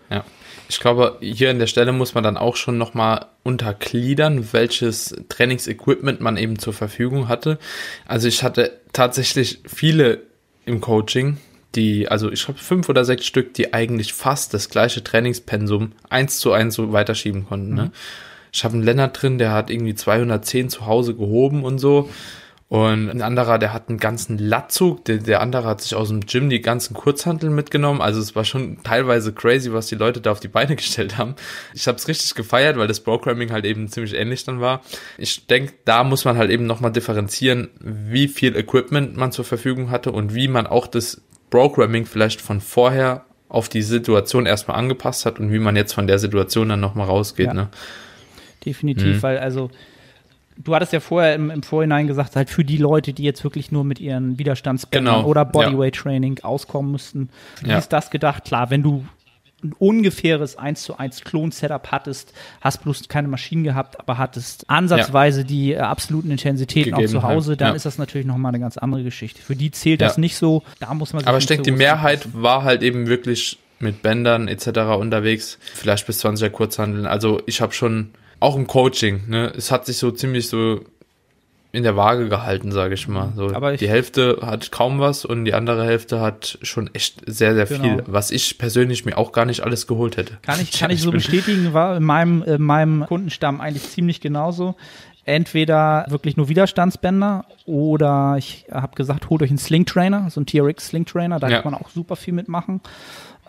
Ja. Ich glaube, hier an der Stelle muss man dann auch schon nochmal untergliedern, welches Trainingsequipment man eben zur Verfügung hatte. Also ich hatte tatsächlich viele im Coaching, die, also ich habe fünf oder sechs Stück, die eigentlich fast das gleiche Trainingspensum eins zu eins so weiterschieben konnten. Ne? Ich habe einen Lennart drin, der hat irgendwie 210 zu Hause gehoben und so. Und ein anderer, der hat einen ganzen Latzug, der, der andere hat sich aus dem Gym die ganzen Kurzhanteln mitgenommen. Also es war schon teilweise crazy, was die Leute da auf die Beine <laughs> gestellt haben. Ich habe es richtig gefeiert, weil das Programming halt eben ziemlich ähnlich dann war. Ich denke, da muss man halt eben nochmal differenzieren, wie viel Equipment man zur Verfügung hatte und wie man auch das Programming vielleicht von vorher auf die Situation erstmal angepasst hat und wie man jetzt von der Situation dann nochmal rausgeht. Ja. Ne? Definitiv, Mhm. weil also du hattest ja vorher im, im Vorhinein gesagt, halt für die Leute, die jetzt wirklich nur mit ihren Widerstandsbändern Genau, oder ja. Bodyweight-Training auskommen müssten, für die Ja. ist das gedacht. Klar, wenn du ein ungefähres 1 zu 1 Klon-Setup hattest, hast bloß keine Maschinen gehabt, aber hattest ansatzweise die äh, absoluten Intensitäten auch zu Hause, dann ja. ist das natürlich nochmal eine ganz andere Geschichte. Für die zählt Ja. das nicht so, da muss man sich Aber ich denke, so die Mehrheit anpassen. war halt eben wirklich mit Bändern etc. unterwegs, vielleicht bis 20er Kurzhandeln. Also ich habe schon, auch im Coaching, ne, es hat sich so ziemlich so in der Waage gehalten, sage ich mal. So, Aber ich- die Hälfte hat kaum was und die andere Hälfte hat schon echt sehr, sehr Genau. viel, was ich persönlich mir auch gar nicht alles geholt hätte. Kann ich, <laughs> kann ich so bestätigen, war in meinem, in meinem Kundenstamm eigentlich ziemlich genauso. Entweder wirklich nur Widerstandsbänder oder ich habe gesagt, holt euch einen Sling Trainer, so einen TRX Sling Trainer, da Ja. kann man auch super viel mitmachen.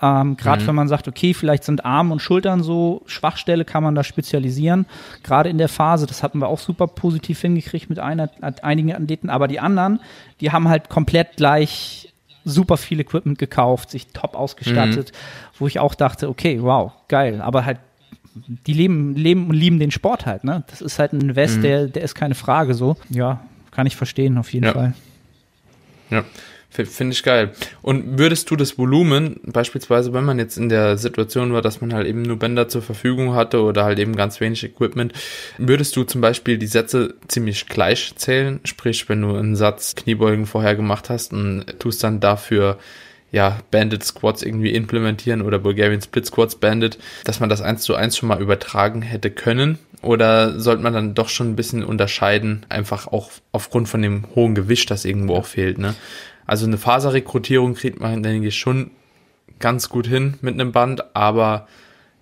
Ähm, Gerade Mhm. wenn man sagt, okay, vielleicht sind Arme und Schultern so Schwachstelle, kann man da spezialisieren. Gerade in der Phase, das hatten wir auch super positiv hingekriegt mit einer, einigen Athleten, aber die anderen, die haben halt komplett gleich super viel Equipment gekauft, sich top ausgestattet, wo ich auch dachte, okay, wow, geil, aber halt die leben, leben und lieben den Sport halt, ne? Das ist halt ein Invest, der, der ist keine Frage so. Ja, kann ich verstehen, auf jeden Ja. Fall. Ja, finde ich geil. Und würdest du das Volumen, beispielsweise, wenn man jetzt in der Situation war, dass man halt eben nur Bänder zur Verfügung hatte oder halt eben ganz wenig Equipment, würdest du zum Beispiel die Sätze ziemlich gleich zählen? Sprich, wenn du einen Satz Kniebeugen vorher gemacht hast und tust dann dafür ja, Bandit Squats irgendwie implementieren oder Bulgarian Split Squats Bandit, dass man das eins zu eins schon mal übertragen hätte können? Oder sollte man dann doch schon ein bisschen unterscheiden, einfach auch aufgrund von dem hohen Gewicht, das irgendwo auch fehlt, ne? Also eine Faserrekrutierung kriegt man, denke ich, schon ganz gut hin mit einem Band, aber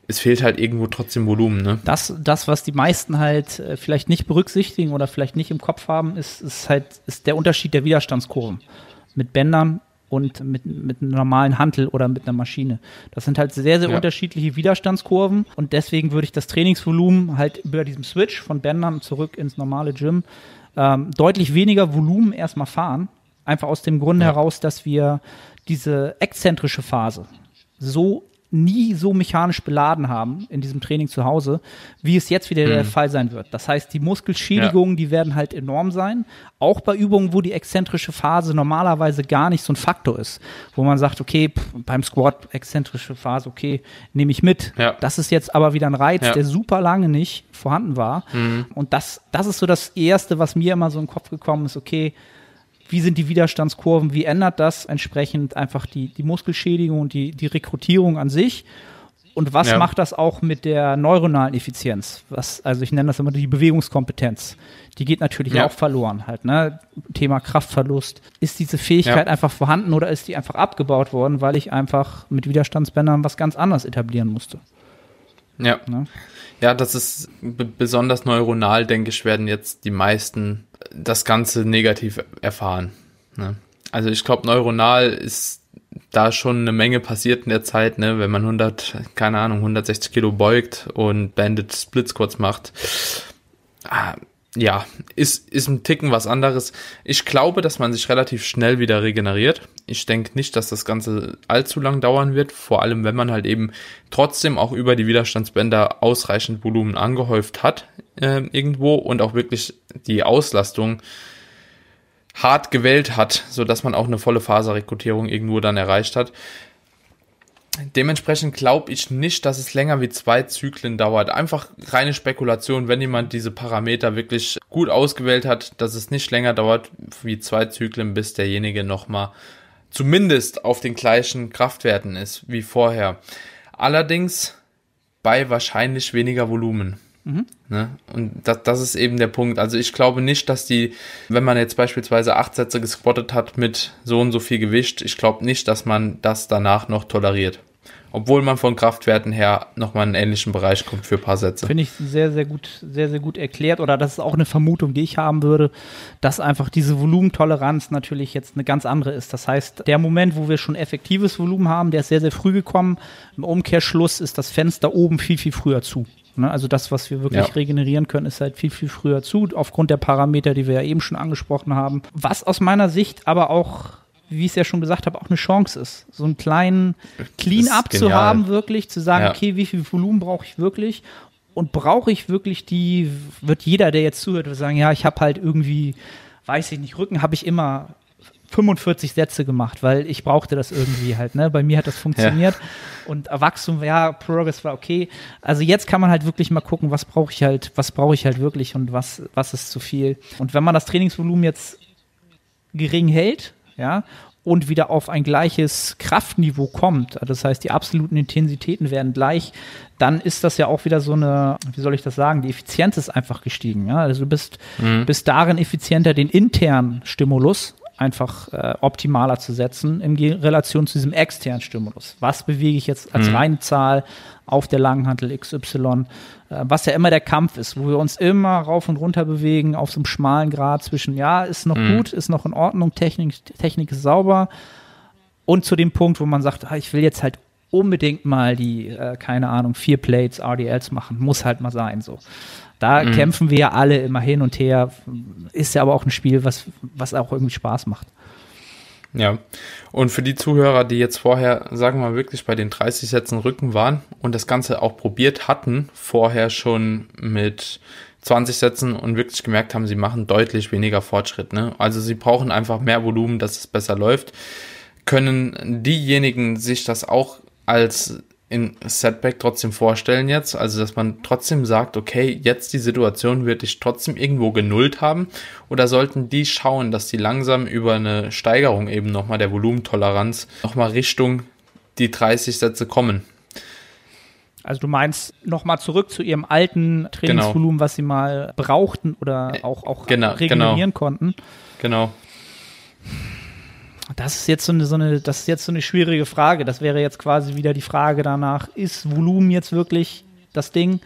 es fehlt halt irgendwo trotzdem Volumen, ne? Das, das, was die meisten halt äh, vielleicht nicht berücksichtigen oder vielleicht nicht im Kopf haben, ist, ist halt ist der Unterschied der Widerstandskurven mit Bändern und mit, mit einem normalen Hantel oder mit einer Maschine. Das sind halt sehr, sehr Ja. unterschiedliche Widerstandskurven und deswegen würde ich das Trainingsvolumen halt über diesem Switch von Bändern zurück ins normale Gym ähm, deutlich weniger Volumen erstmal fahren. Einfach aus dem Grunde Ja. heraus, dass wir diese exzentrische Phase so nie so mechanisch beladen haben in diesem Training zu Hause, wie es jetzt wieder mhm. der Fall sein wird. Das heißt, die Muskelschädigungen, ja. die werden halt enorm sein. Auch bei Übungen, wo die exzentrische Phase normalerweise gar nicht so ein Faktor ist, wo man sagt, okay, pff, beim Squat exzentrische Phase, okay, nehme ich mit. Ja. Das ist jetzt aber wieder ein Reiz, ja. der super lange nicht vorhanden war. Mhm. Und das, das ist so das Erste, was mir immer so in den Kopf gekommen ist, okay, wie sind die Widerstandskurven, wie ändert das entsprechend einfach die, die Muskelschädigung und die, die Rekrutierung an sich? Und was ja. macht das auch mit der neuronalen Effizienz? Was, also ich nenne das immer die Bewegungskompetenz. Die geht natürlich ja. auch verloren halt, ne? Thema Kraftverlust. Ist diese Fähigkeit ja. einfach vorhanden oder ist die einfach abgebaut worden, weil ich einfach mit Widerstandsbändern was ganz anderes etablieren musste? Ja. Ne? Ja, das ist besonders neuronal, denke ich, werden jetzt die meisten das Ganze negativ erfahren. Ne? Also ich glaube, neuronal ist da schon eine Menge passiert in der Zeit, ne, wenn man 100, keine Ahnung, 160 Kilo beugt und Bandit Split Squats macht. Ah, ja, ist, ist ein Ticken was anderes. Ich glaube, dass man sich relativ schnell wieder regeneriert. Ich denke nicht, dass das Ganze allzu lang dauern wird, vor allem wenn man halt eben trotzdem auch über die Widerstandsbänder ausreichend Volumen angehäuft hat äh, irgendwo und auch wirklich die Auslastung hart gewählt hat, so dass man auch eine volle Faserrekrutierung irgendwo dann erreicht hat. Dementsprechend glaube ich nicht, dass es länger wie zwei Zyklen dauert. Einfach reine Spekulation, wenn jemand diese Parameter wirklich gut ausgewählt hat, dass es nicht länger dauert wie zwei Zyklen, bis derjenige nochmal zumindest auf den gleichen Kraftwerten ist wie vorher. Allerdings bei wahrscheinlich weniger Volumen. Mhm. Ne? Und das, das ist eben der Punkt. Also ich glaube nicht, dass die, wenn man jetzt beispielsweise acht Sätze gesquattet hat mit so und so viel Gewicht, ich glaube nicht, dass man das danach noch toleriert. Obwohl man von Kraftwerten her nochmal in einen ähnlichen Bereich kommt für ein paar Sätze. Finde ich sehr, sehr gut, sehr, sehr gut erklärt. Oder das ist auch eine Vermutung, die ich haben würde, dass einfach diese Volumentoleranz natürlich jetzt eine ganz andere ist. Das heißt, der Moment, wo wir schon effektives Volumen haben, der ist sehr, sehr früh gekommen. Im Umkehrschluss ist das Fenster oben viel, viel früher zu. Ne? Also das, was wir wirklich ja. regenerieren können, ist halt viel, viel früher zu, aufgrund der Parameter, die wir ja eben schon angesprochen haben. Was aus meiner Sicht aber auch wie ich es ja schon gesagt habe, auch eine Chance ist. So einen kleinen Clean-up zu haben, wirklich, zu sagen, ja. okay, wie viel Volumen brauche ich wirklich? Und brauche ich wirklich die, wird jeder, der jetzt zuhört, sagen, ja, ich habe halt irgendwie, weiß ich nicht, Rücken habe ich immer 45 Sätze gemacht, weil ich brauchte das irgendwie halt. Ne? Bei mir hat das funktioniert ja. und Wachstum, ja, Progress war okay. Also jetzt kann man halt wirklich mal gucken, was brauche ich halt, was brauche ich halt wirklich und was, was ist zu viel. Und wenn man das Trainingsvolumen jetzt gering hält, ja, und wieder auf ein gleiches Kraftniveau kommt, das heißt, die absoluten Intensitäten werden gleich, dann ist das ja auch wieder so eine, wie soll ich das sagen, die Effizienz ist einfach gestiegen. Ja? Also du bist, mhm. bist darin effizienter, den internen Stimulus einfach äh, optimaler zu setzen in Relation zu diesem externen Stimulus. Was bewege ich jetzt als mhm. reine Zahl auf der Langhantel XY, äh, was ja immer der Kampf ist, wo wir uns immer rauf und runter bewegen auf so einem schmalen Grad zwischen, ja, ist noch mhm. gut, ist noch in Ordnung, Technik, Technik ist sauber und zu dem Punkt, wo man sagt, ah, ich will jetzt halt unbedingt mal die, äh, keine Ahnung, vier Plates RDLs machen, muss halt mal sein, so. Da mhm. kämpfen wir ja alle immer hin und her. Ist ja aber auch ein Spiel, was, was auch irgendwie Spaß macht. Ja, und für die Zuhörer, die jetzt vorher, sagen wir mal, wirklich bei den 30 Sätzen Rücken waren und das Ganze auch probiert hatten, vorher schon mit 20 Sätzen und wirklich gemerkt haben, sie machen deutlich weniger Fortschritt. Ne? Also sie brauchen einfach mehr Volumen, dass es besser läuft. Können diejenigen sich das auch als in Setback trotzdem vorstellen jetzt? Also, dass man trotzdem sagt, okay, jetzt die Situation wird dich trotzdem irgendwo genullt haben? Oder sollten die schauen, dass die langsam über eine Steigerung eben nochmal der Volumentoleranz nochmal Richtung die 30 Sätze kommen? Also du meinst nochmal zurück zu ihrem alten Trainingsvolumen, genau. was sie mal brauchten oder auch, auch genau, regenerieren genau. konnten? Genau. Das ist jetzt so eine, so eine, das ist jetzt so eine schwierige Frage. Das wäre jetzt quasi wieder die Frage danach, ist Volumen jetzt wirklich das Ding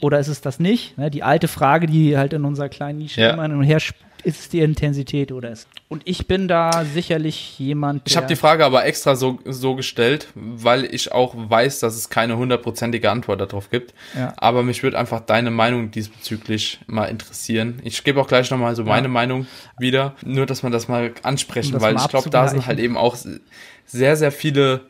oder ist es das nicht? Ne, die alte Frage, die halt in unserer kleinen Nische ja. immer hin und her ist es die Intensität oder ist. Und ich bin da sicherlich jemand. Ich habe die Frage aber extra so, so gestellt, weil ich auch weiß, dass es keine hundertprozentige Antwort darauf gibt. Ja. Aber mich würde einfach deine Meinung diesbezüglich mal interessieren. Ich gebe auch gleich nochmal so ja. meine Meinung wieder. Nur, dass man das mal ansprechen, das weil ich glaube, da sind halt eben auch sehr, sehr viele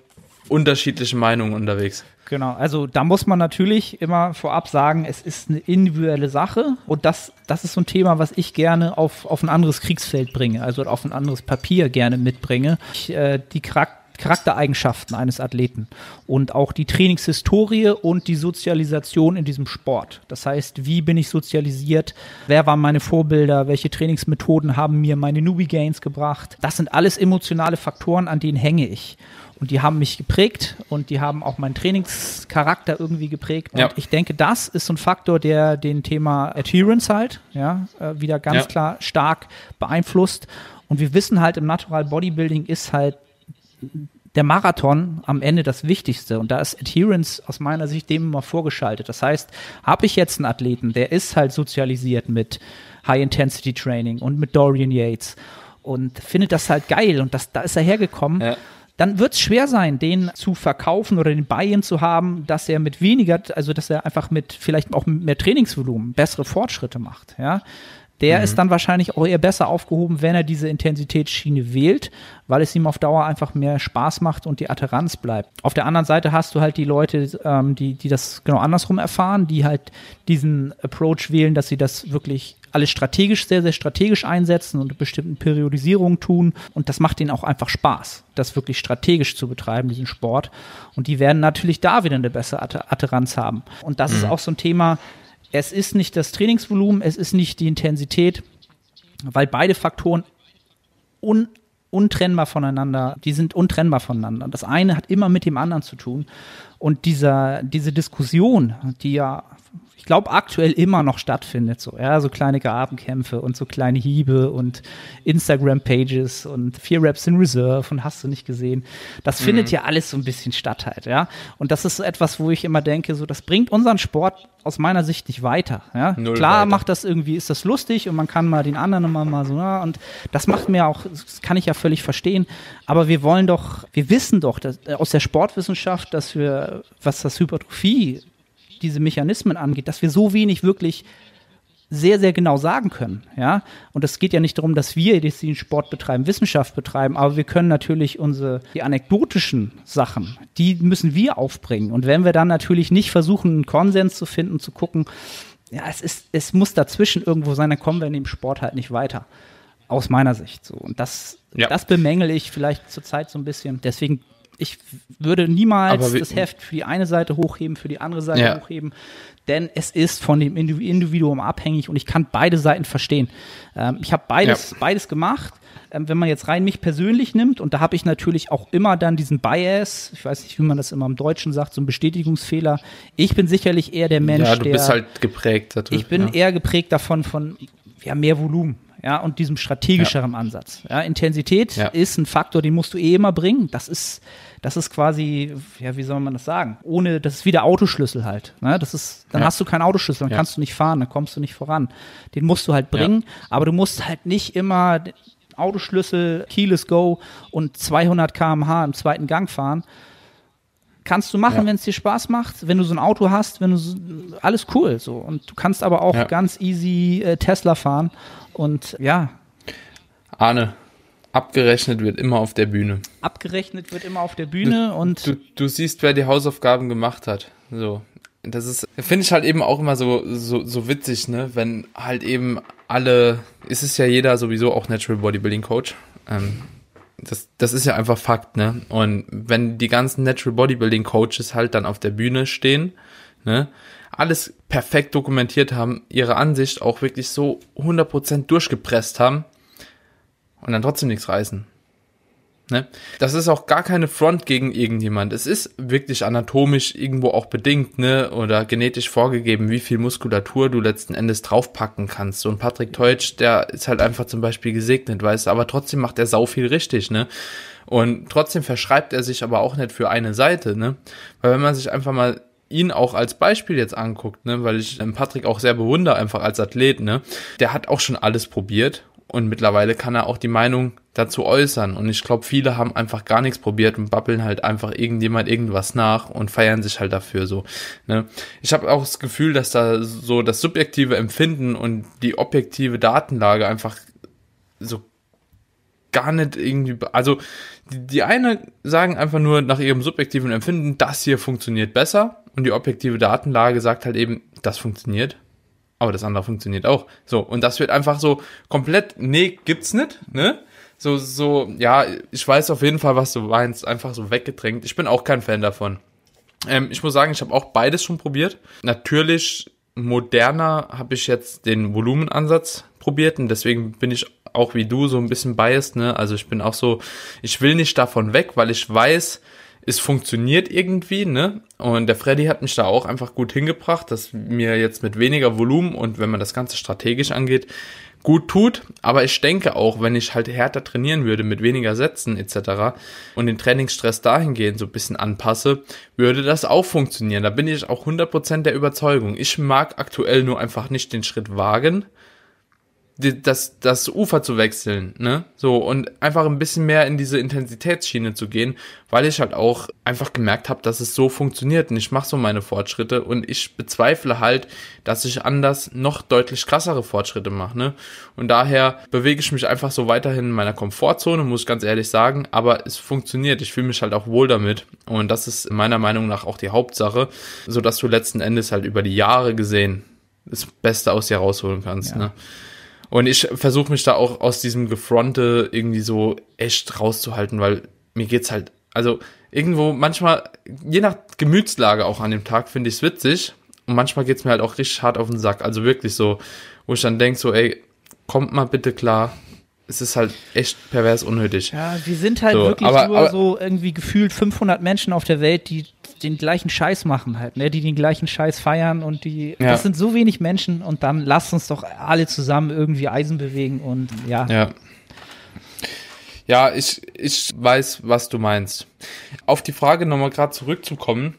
unterschiedliche Meinungen unterwegs. Genau, also da muss man natürlich immer vorab sagen, es ist eine individuelle Sache und das, das ist so ein Thema, was ich gerne auf, auf ein anderes Kriegsfeld bringe, also auf ein anderes Papier gerne mitbringe. Ich, äh, die Charakter Charaktereigenschaften eines Athleten und auch die Trainingshistorie und die Sozialisation in diesem Sport. Das heißt, wie bin ich sozialisiert? Wer waren meine Vorbilder? Welche Trainingsmethoden haben mir meine Newbie Gains gebracht? Das sind alles emotionale Faktoren, an denen hänge ich. Und die haben mich geprägt und die haben auch meinen Trainingscharakter irgendwie geprägt. Und ja. ich denke, das ist so ein Faktor, der den Thema Adherence halt, ja, äh, wieder ganz ja. klar stark beeinflusst. Und wir wissen halt, im Natural Bodybuilding ist halt der Marathon am Ende das Wichtigste und da ist Adherence aus meiner Sicht dem immer vorgeschaltet. Das heißt, habe ich jetzt einen Athleten, der ist halt sozialisiert mit High-Intensity-Training und mit Dorian Yates und findet das halt geil und das, da ist er hergekommen. Ja dann wird es schwer sein, den zu verkaufen oder den Buy-in zu haben, dass er mit weniger, also dass er einfach mit vielleicht auch mehr Trainingsvolumen bessere Fortschritte macht. Ja, der mhm. ist dann wahrscheinlich auch eher besser aufgehoben, wenn er diese Intensitätsschiene wählt, weil es ihm auf Dauer einfach mehr Spaß macht und die Adherenz bleibt. Auf der anderen Seite hast du halt die Leute, ähm, die, die das genau andersrum erfahren, die halt diesen Approach wählen, dass sie das wirklich alles strategisch, sehr, sehr strategisch einsetzen und bestimmten Periodisierungen tun. Und das macht ihnen auch einfach Spaß, das wirklich strategisch zu betreiben, diesen Sport. Und die werden natürlich da wieder eine bessere Adherenz haben. Und das mhm. ist auch so ein Thema, es ist nicht das Trainingsvolumen, es ist nicht die Intensität, weil beide Faktoren un untrennbar voneinander, die sind untrennbar voneinander. Das eine hat immer mit dem anderen zu tun. Und dieser, diese Diskussion, die ja glaube, aktuell immer noch stattfindet. So, ja, so kleine Grabenkämpfe und so kleine Hiebe und Instagram-Pages und vier Raps in Reserve und hast du nicht gesehen. Das mhm. findet ja alles so ein bisschen statt halt, ja. Und das ist so etwas, wo ich immer denke, so, das bringt unseren Sport aus meiner Sicht nicht weiter. Ja? Klar weiter. macht das irgendwie, ist das lustig und man kann mal den anderen immer mal so, ja, und das macht mir auch, das kann ich ja völlig verstehen. Aber wir wollen doch, wir wissen doch dass, äh, aus der Sportwissenschaft, dass wir, was das Hypertrophie diese Mechanismen angeht, dass wir so wenig wirklich sehr, sehr genau sagen können. Ja? Und es geht ja nicht darum, dass wir den Sport betreiben, Wissenschaft betreiben, aber wir können natürlich unsere, die anekdotischen Sachen, die müssen wir aufbringen. Und wenn wir dann natürlich nicht versuchen, einen Konsens zu finden, zu gucken, ja, es ist, es muss dazwischen irgendwo sein, dann kommen wir in dem Sport halt nicht weiter. Aus meiner Sicht so. Und das, ja. das bemängel ich vielleicht zurzeit so ein bisschen. Deswegen ich würde niemals das Heft für die eine Seite hochheben, für die andere Seite ja. hochheben, denn es ist von dem Individuum abhängig und ich kann beide Seiten verstehen. Ähm, ich habe beides, ja. beides gemacht. Ähm, wenn man jetzt rein mich persönlich nimmt, und da habe ich natürlich auch immer dann diesen Bias, ich weiß nicht, wie man das immer im Deutschen sagt, so ein Bestätigungsfehler. Ich bin sicherlich eher der Mensch, der. Ja, du der, bist halt geprägt dadurch. Ich bin ja. eher geprägt davon von ja, mehr Volumen ja, und diesem strategischeren ja. Ansatz. Ja, Intensität ja. ist ein Faktor, den musst du eh immer bringen. Das ist, das ist quasi, ja, wie soll man das sagen? Ohne, das ist wie der Autoschlüssel halt. Ne? Das ist, dann hast du keinen Autoschlüssel, dann kannst du nicht fahren, dann kommst du nicht voran. Den musst du halt bringen, aber du musst halt nicht immer Autoschlüssel, Keyless Go und 200 km/h im zweiten Gang fahren. Kannst du machen, ja. wenn es dir Spaß macht, wenn du so ein Auto hast, wenn du so, alles cool so und du kannst aber auch ja. ganz easy äh, Tesla fahren und ja. Arne, abgerechnet wird immer auf der Bühne. Abgerechnet wird immer auf der Bühne du, und. Du, du siehst, wer die Hausaufgaben gemacht hat. So. Das ist, finde ich halt eben auch immer so, so, so witzig, ne? Wenn halt eben alle, ist es ja jeder sowieso auch Natural Bodybuilding Coach. Ähm, das, das ist ja einfach Fakt, ne? Und wenn die ganzen Natural Bodybuilding Coaches halt dann auf der Bühne stehen, ne? alles perfekt dokumentiert haben, ihre Ansicht auch wirklich so 100% durchgepresst haben und dann trotzdem nichts reißen. Ne? Das ist auch gar keine Front gegen irgendjemand. Es ist wirklich anatomisch irgendwo auch bedingt, ne, oder genetisch vorgegeben, wie viel Muskulatur du letzten Endes draufpacken kannst. So ein Patrick Teutsch, der ist halt einfach zum Beispiel gesegnet, weißt du, aber trotzdem macht er sau viel richtig, ne. Und trotzdem verschreibt er sich aber auch nicht für eine Seite, ne. Weil wenn man sich einfach mal ihn auch als Beispiel jetzt anguckt, ne, weil ich ähm, Patrick auch sehr bewundere, einfach als Athlet, ne, der hat auch schon alles probiert und mittlerweile kann er auch die Meinung dazu äußern. Und ich glaube, viele haben einfach gar nichts probiert und babbeln halt einfach irgendjemand irgendwas nach und feiern sich halt dafür so. Ne? Ich habe auch das Gefühl, dass da so das subjektive Empfinden und die objektive Datenlage einfach so gar nicht irgendwie, also die, die eine sagen einfach nur nach ihrem subjektiven Empfinden, das hier funktioniert besser und die objektive Datenlage sagt halt eben, das funktioniert, aber das andere funktioniert auch. So, und das wird einfach so komplett, nee, gibt's nicht, ne? So, so, ja, ich weiß auf jeden Fall, was du meinst, einfach so weggedrängt. Ich bin auch kein Fan davon. Ähm, ich muss sagen, ich habe auch beides schon probiert. Natürlich moderner habe ich jetzt den Volumenansatz probiert und deswegen bin ich auch wie du so ein bisschen biased, ne? Also ich bin auch so, ich will nicht davon weg, weil ich weiß, es funktioniert irgendwie, ne? Und der Freddy hat mich da auch einfach gut hingebracht, dass mir jetzt mit weniger Volumen und wenn man das Ganze strategisch angeht, gut tut. Aber ich denke auch, wenn ich halt härter trainieren würde mit weniger Sätzen etc. und den Trainingsstress dahingehend so ein bisschen anpasse, würde das auch funktionieren. Da bin ich auch 100% der Überzeugung. Ich mag aktuell nur einfach nicht den Schritt wagen das, das Ufer zu wechseln, ne? So, und einfach ein bisschen mehr in diese Intensitätsschiene zu gehen, weil ich halt auch einfach gemerkt habe, dass es so funktioniert und ich mache so meine Fortschritte und ich bezweifle halt, dass ich anders noch deutlich krassere Fortschritte mache, ne? Und daher bewege ich mich einfach so weiterhin in meiner Komfortzone, muss ich ganz ehrlich sagen, aber es funktioniert, ich fühle mich halt auch wohl damit und das ist meiner Meinung nach auch die Hauptsache, so dass du letzten Endes halt über die Jahre gesehen das Beste aus dir rausholen kannst, ja. ne? Und ich versuche mich da auch aus diesem Gefronte irgendwie so echt rauszuhalten, weil mir geht's halt, also irgendwo manchmal, je nach Gemütslage auch an dem Tag, finde ich es witzig. Und manchmal geht's mir halt auch richtig hart auf den Sack. Also wirklich so, wo ich dann denk so, ey, kommt mal bitte klar. Es ist halt echt pervers unnötig. Ja, wir sind halt so, wirklich aber, nur aber, so irgendwie gefühlt 500 Menschen auf der Welt, die den gleichen Scheiß machen halt, ne? die den gleichen Scheiß feiern und die, ja. das sind so wenig Menschen und dann lasst uns doch alle zusammen irgendwie Eisen bewegen und ja. Ja. Ja, ich, ich weiß, was du meinst. Auf die Frage nochmal gerade zurückzukommen.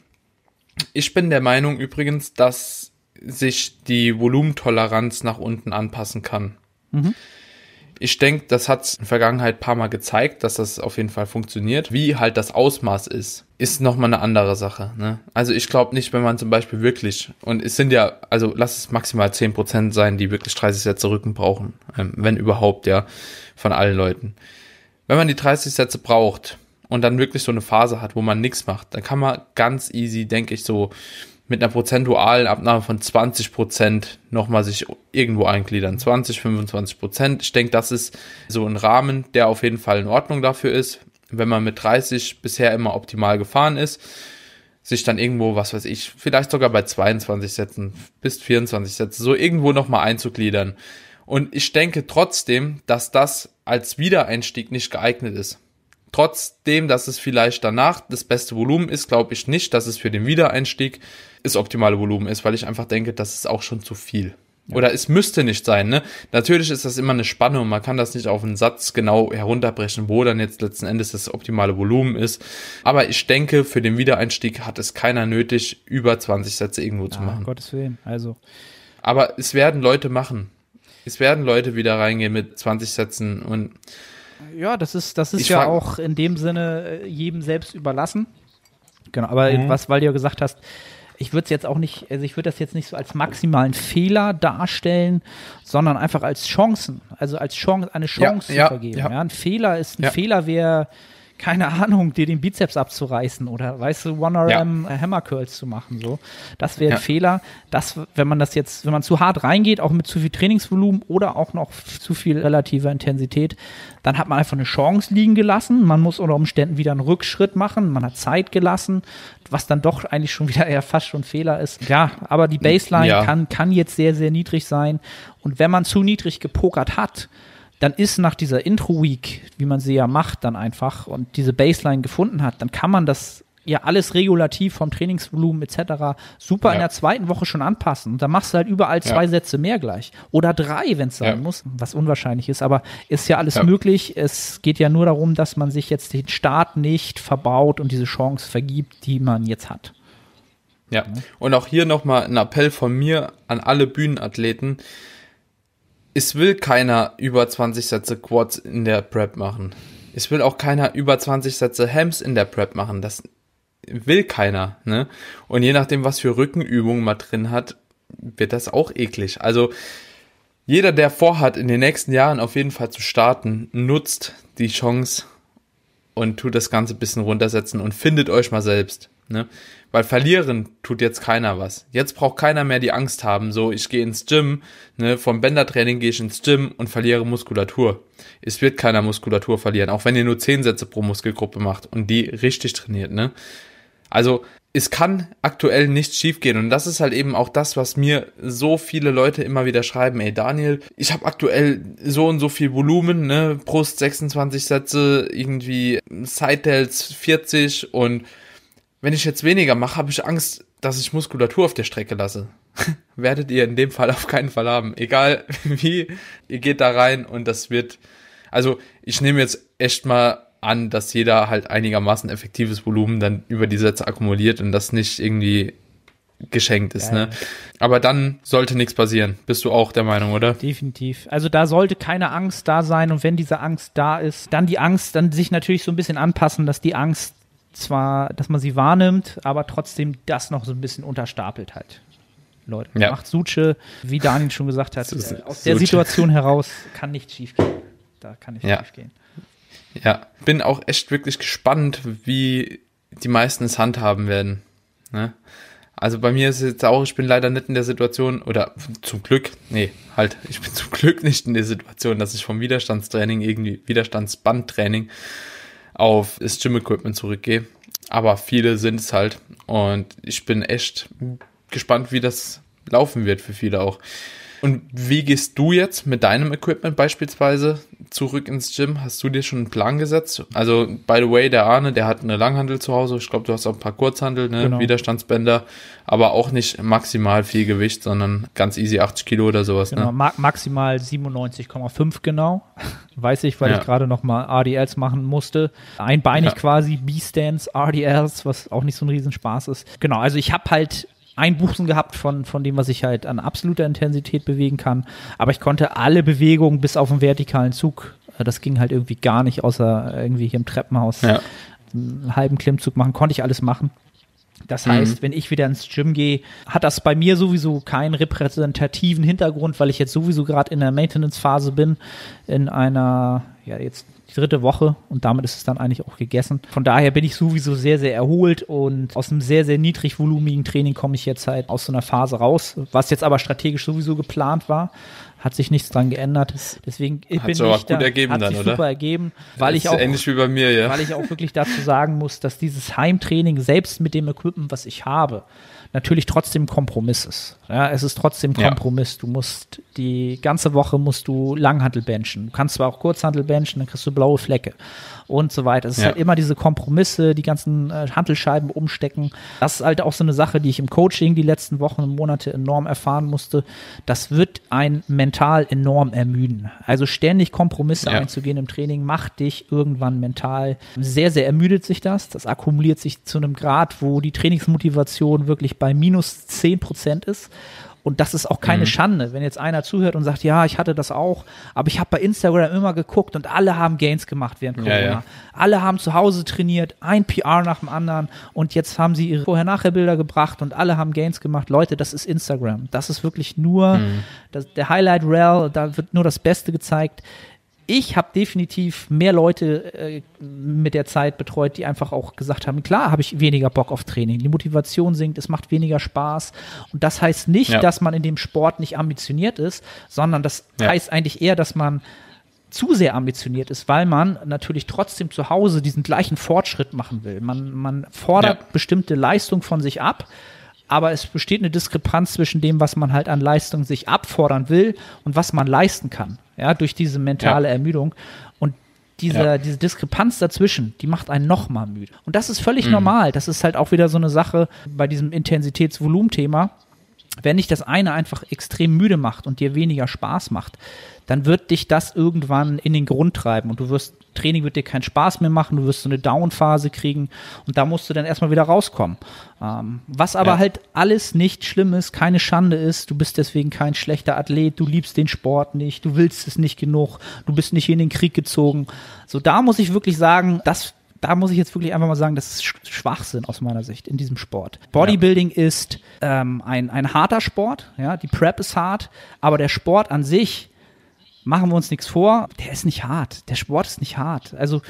Ich bin der Meinung übrigens, dass sich die Volumentoleranz nach unten anpassen kann. Mhm. Ich denke, das hat in der Vergangenheit paar Mal gezeigt, dass das auf jeden Fall funktioniert. Wie halt das Ausmaß ist, ist nochmal eine andere Sache. Ne? Also ich glaube nicht, wenn man zum Beispiel wirklich, und es sind ja, also lass es maximal zehn Prozent sein, die wirklich 30 Sätze Rücken brauchen, ähm, wenn überhaupt, ja, von allen Leuten. Wenn man die 30 Sätze braucht und dann wirklich so eine Phase hat, wo man nichts macht, dann kann man ganz easy, denke ich, so mit einer prozentualen Abnahme von 20 Prozent nochmal sich irgendwo eingliedern. 20, 25 Prozent. Ich denke, das ist so ein Rahmen, der auf jeden Fall in Ordnung dafür ist. Wenn man mit 30 bisher immer optimal gefahren ist, sich dann irgendwo, was weiß ich, vielleicht sogar bei 22 Sätzen bis 24 Sätze, so irgendwo nochmal einzugliedern. Und ich denke trotzdem, dass das als Wiedereinstieg nicht geeignet ist. Trotzdem, dass es vielleicht danach das beste Volumen ist, glaube ich nicht, dass es für den Wiedereinstieg das optimale Volumen ist, weil ich einfach denke, das ist auch schon zu viel. Ja. Oder es müsste nicht sein, ne? Natürlich ist das immer eine Spanne und man kann das nicht auf einen Satz genau herunterbrechen, wo dann jetzt letzten Endes das optimale Volumen ist. Aber ich denke, für den Wiedereinstieg hat es keiner nötig, über 20 Sätze irgendwo ja, zu machen. Um Gottes Willen, also. Aber es werden Leute machen. Es werden Leute wieder reingehen mit 20 Sätzen und ja, das ist, das ist ja auch in dem Sinne äh, jedem selbst überlassen. Genau, aber mhm. was, weil du ja gesagt hast, ich würde es jetzt auch nicht, also ich würde das jetzt nicht so als maximalen Fehler darstellen, sondern einfach als Chancen, also als Chance, eine Chance ja, zu vergeben. Ja. ja. ein Fehler ist, ein Fehler wäre, keine Ahnung, dir den Bizeps abzureißen oder, weißt du, One-RM ja. Hammer Curls zu machen, so. Das wäre ein Fehler, dass, wenn man das jetzt, wenn man zu hart reingeht, auch mit zu viel Trainingsvolumen oder auch noch zu viel relativer Intensität, dann hat man einfach eine Chance liegen gelassen. Man muss unter Umständen wieder einen Rückschritt machen. Man hat Zeit gelassen, was dann doch eigentlich schon wieder <laughs> eher fast schon Fehler ist. Ja, aber die Baseline ja. kann, kann jetzt sehr, sehr niedrig sein. Und wenn man zu niedrig gepokert hat, dann ist nach dieser Intro-Week, wie man sie ja macht, dann einfach und diese Baseline gefunden hat, dann kann man das ja alles regulativ vom Trainingsvolumen etc. super ja. in der zweiten Woche schon anpassen. Und dann machst du halt überall zwei ja. Sätze mehr gleich. Oder drei, wenn es sein ja. muss, was unwahrscheinlich ist. Aber ist ja alles möglich. Es geht ja nur darum, dass man sich jetzt den Start nicht verbaut und diese Chance vergibt, die man jetzt hat. Ja, und auch hier nochmal ein Appell von mir an alle Bühnenathleten es will keiner über 20 Sätze Quads in der Prep machen. Es will auch keiner über 20 Sätze Hams in der Prep machen. Das will keiner, ne? Und je nachdem, was für Rückenübungen man drin hat, wird das auch eklig. Also, jeder, der vorhat, in den nächsten Jahren auf jeden Fall zu starten, nutzt die Chance und tut das Ganze ein bisschen runtersetzen und findet euch mal selbst. Ne? Weil verlieren tut jetzt keiner was. Jetzt braucht keiner mehr die Angst haben, so ich gehe ins Gym, ne, vom Bändertraining gehe ich ins Gym und verliere Muskulatur. Es wird keiner Muskulatur verlieren, auch wenn ihr nur 10 Sätze pro Muskelgruppe macht und die richtig trainiert, ne? Also es kann aktuell nichts schiefgehen und das ist halt eben auch das, was mir so viele Leute immer wieder schreiben. Ey Daniel, ich habe aktuell so und so viel Volumen, ne, Brust 26 Sätze, irgendwie Side 40 und wenn ich jetzt weniger mache, habe ich Angst, dass ich Muskulatur auf der Strecke lasse. <laughs> Werdet ihr in dem Fall auf keinen Fall haben. Egal <laughs> wie, ihr geht da rein und das wird, also ich nehme jetzt echt mal an, dass jeder halt einigermaßen effektives Volumen dann über die Sätze akkumuliert und das nicht irgendwie geschenkt ist, ja, ne? Aber dann sollte nichts passieren. Bist du auch der Meinung, oder? Definitiv. Also da sollte keine Angst da sein und wenn diese Angst da ist, dann die Angst, dann sich natürlich so ein bisschen anpassen, dass die Angst zwar, dass man sie wahrnimmt, aber trotzdem das noch so ein bisschen unterstapelt halt. Leute, ja. macht Suche, wie Daniel schon gesagt hat, <laughs> äh, aus der Situation heraus kann nichts schief gehen. Da kann nichts ja. schief gehen. Ja, bin auch echt wirklich gespannt, wie die meisten es handhaben werden. Ne? Also bei mir ist es jetzt auch, ich bin leider nicht in der Situation, oder zum Glück, nee, halt, ich bin <laughs> zum Glück nicht in der Situation, dass ich vom Widerstandstraining irgendwie, Widerstandsbandtraining auf das Gym-Equipment zurückgehe. Aber viele sind es halt. Und ich bin echt gespannt, wie das laufen wird für viele auch. Und wie gehst du jetzt mit deinem Equipment beispielsweise zurück ins Gym? Hast du dir schon einen Plan gesetzt? Also, by the way, der Arne, der hat eine Langhandel zu Hause. Ich glaube, du hast auch ein paar Kurzhandel, ne? Genau. Widerstandsbänder, aber auch nicht maximal viel Gewicht, sondern ganz easy 80 Kilo oder sowas. Genau, ne? ma maximal 97,5 genau. <laughs> Weiß ich, weil ja. ich gerade noch mal RDLs machen musste. Einbeinig ja. quasi, B-Stands, RDLs, was auch nicht so ein Riesenspaß ist. Genau, also ich habe halt Einbußen gehabt von, von dem, was ich halt an absoluter Intensität bewegen kann. Aber ich konnte alle Bewegungen bis auf den vertikalen Zug, äh, das ging halt irgendwie gar nicht, außer irgendwie hier im Treppenhaus ja. einen halben Klimmzug machen, konnte ich alles machen. Das heißt, mhm. wenn ich wieder ins Gym gehe, hat das bei mir sowieso keinen repräsentativen Hintergrund, weil ich jetzt sowieso gerade in der Maintenance-Phase bin, in einer, ja, jetzt die dritte Woche und damit ist es dann eigentlich auch gegessen. Von daher bin ich sowieso sehr, sehr erholt und aus einem sehr, sehr niedrigvolumigen Training komme ich jetzt halt aus so einer Phase raus, was jetzt aber strategisch sowieso geplant war. Hat sich nichts dran geändert. Deswegen ich hat bin ich gut da, ergeben hat dann, sich oder? super ergeben, weil ich auch ähnlich wie bei mir, ja. weil ich auch wirklich dazu sagen muss, dass dieses Heimtraining selbst mit dem Equipment, was ich habe, natürlich trotzdem Kompromiss ist. Ja, es ist trotzdem Kompromiss. Ja. Du musst die ganze Woche musst du Langhantel benchen. Du kannst zwar auch Kurzhantel benchen, dann kriegst du blaue Flecke und so weiter. Es ist ja. halt immer diese Kompromisse, die ganzen äh, Hantelscheiben umstecken. Das ist halt auch so eine Sache, die ich im Coaching die letzten Wochen und Monate enorm erfahren musste. Das wird ein mental enorm ermüden. Also ständig Kompromisse ja. einzugehen im Training macht dich irgendwann mental sehr, sehr ermüdet sich das. Das akkumuliert sich zu einem Grad, wo die Trainingsmotivation wirklich bei minus 10 Prozent ist. Und das ist auch keine mhm. Schande, wenn jetzt einer zuhört und sagt, ja, ich hatte das auch, aber ich habe bei Instagram immer geguckt und alle haben Gains gemacht während Corona. Ja, ja. Alle haben zu Hause trainiert, ein PR nach dem anderen und jetzt haben sie ihre Vorher-Nachher-Bilder gebracht und alle haben Gains gemacht. Leute, das ist Instagram. Das ist wirklich nur mhm. das, der Highlight Rail, da wird nur das Beste gezeigt ich habe definitiv mehr Leute äh, mit der Zeit betreut, die einfach auch gesagt haben, klar habe ich weniger Bock auf Training, die Motivation sinkt, es macht weniger Spaß und das heißt nicht, ja. dass man in dem Sport nicht ambitioniert ist, sondern das ja. heißt eigentlich eher, dass man zu sehr ambitioniert ist, weil man natürlich trotzdem zu Hause diesen gleichen Fortschritt machen will. Man, man fordert ja. bestimmte Leistung von sich ab, aber es besteht eine Diskrepanz zwischen dem, was man halt an Leistung sich abfordern will und was man leisten kann, ja, durch diese mentale ja. Ermüdung. Und diese, ja. diese Diskrepanz dazwischen, die macht einen nochmal müde. Und das ist völlig mhm. normal. Das ist halt auch wieder so eine Sache bei diesem Intensitätsvolumenthema. Wenn dich das eine einfach extrem müde macht und dir weniger Spaß macht, dann wird dich das irgendwann in den Grund treiben und du wirst, Training wird dir keinen Spaß mehr machen, du wirst so eine Down-Phase kriegen und da musst du dann erstmal wieder rauskommen. Ähm, was aber ja. halt alles nicht schlimm ist, keine Schande ist, du bist deswegen kein schlechter Athlet, du liebst den Sport nicht, du willst es nicht genug, du bist nicht in den Krieg gezogen. So, da muss ich wirklich sagen, das da muss ich jetzt wirklich einfach mal sagen, das ist Schwachsinn aus meiner Sicht in diesem Sport. Bodybuilding ja. ist ähm, ein, ein harter Sport, ja, die Prep ist hart, aber der Sport an sich, machen wir uns nichts vor, der ist nicht hart. Der Sport ist nicht hart. Also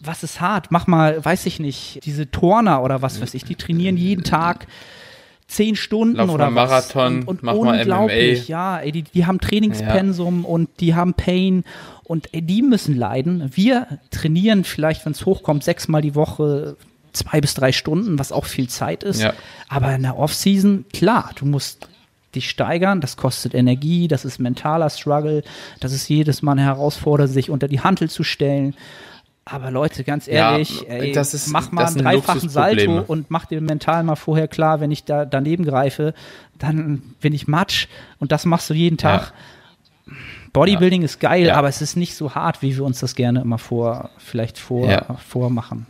was ist hart? Mach mal, weiß ich nicht, diese Turner oder was weiß ich, die trainieren jeden Tag zehn Stunden Lauf oder mal Marathon, und, und mach unglaublich, mal MMA. ja, ey, die, die haben Trainingspensum ja. und die haben Pain und ey, die müssen leiden. Wir trainieren vielleicht, wenn es hochkommt, sechsmal die Woche zwei bis drei Stunden, was auch viel Zeit ist. Ja. Aber in der Offseason, klar, du musst dich steigern, das kostet Energie, das ist mentaler Struggle, das ist jedes Mal eine Herausforderung, sich unter die Hantel zu stellen. Aber Leute, ganz ehrlich, ja, ey, ist, mach mal einen dreifachen Salto und mach dir mental mal vorher klar, wenn ich da daneben greife, dann bin ich Matsch und das machst du jeden Tag. Ja. Bodybuilding ja. ist geil, aber es ist nicht so hart, wie wir uns das gerne immer vor, vielleicht vor, vormachen.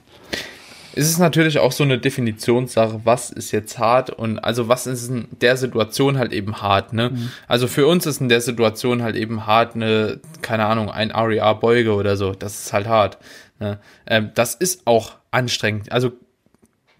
Es ist natürlich auch so eine Definitionssache, was ist jetzt hart und also was ist in der Situation halt eben hart, ne? Mhm. Also für uns ist in der Situation halt eben hart eine, keine Ahnung, ein RER-Beuge oder so, das ist halt hart. Ne? Ähm, das ist auch anstrengend. Also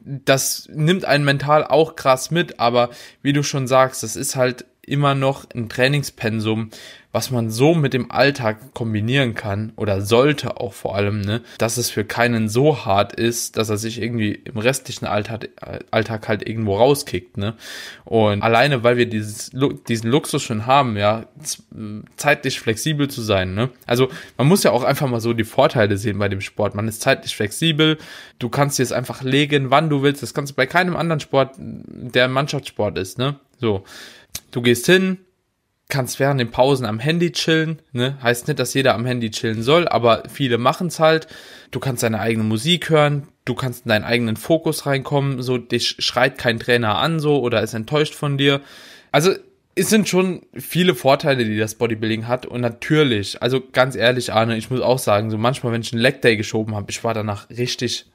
das nimmt einen mental auch krass mit, aber wie du schon sagst, das ist halt immer noch ein Trainingspensum, was man so mit dem Alltag kombinieren kann oder sollte auch vor allem, ne, dass es für keinen so hart ist, dass er sich irgendwie im restlichen Alltag, Alltag halt irgendwo rauskickt, ne. Und alleine, weil wir dieses, diesen Luxus schon haben, ja, zeitlich flexibel zu sein, ne. Also man muss ja auch einfach mal so die Vorteile sehen bei dem Sport. Man ist zeitlich flexibel, du kannst dir es einfach legen, wann du willst. Das kannst du bei keinem anderen Sport, der Mannschaftssport ist, ne. So. Du gehst hin, kannst während den Pausen am Handy chillen. Ne? Heißt nicht, dass jeder am Handy chillen soll, aber viele machen es halt. Du kannst deine eigene Musik hören, du kannst in deinen eigenen Fokus reinkommen, so dich schreit kein Trainer an so oder ist enttäuscht von dir. Also es sind schon viele Vorteile, die das Bodybuilding hat und natürlich, also ganz ehrlich, Arne, ich muss auch sagen, so manchmal, wenn ich einen Leg Day geschoben habe, ich war danach richtig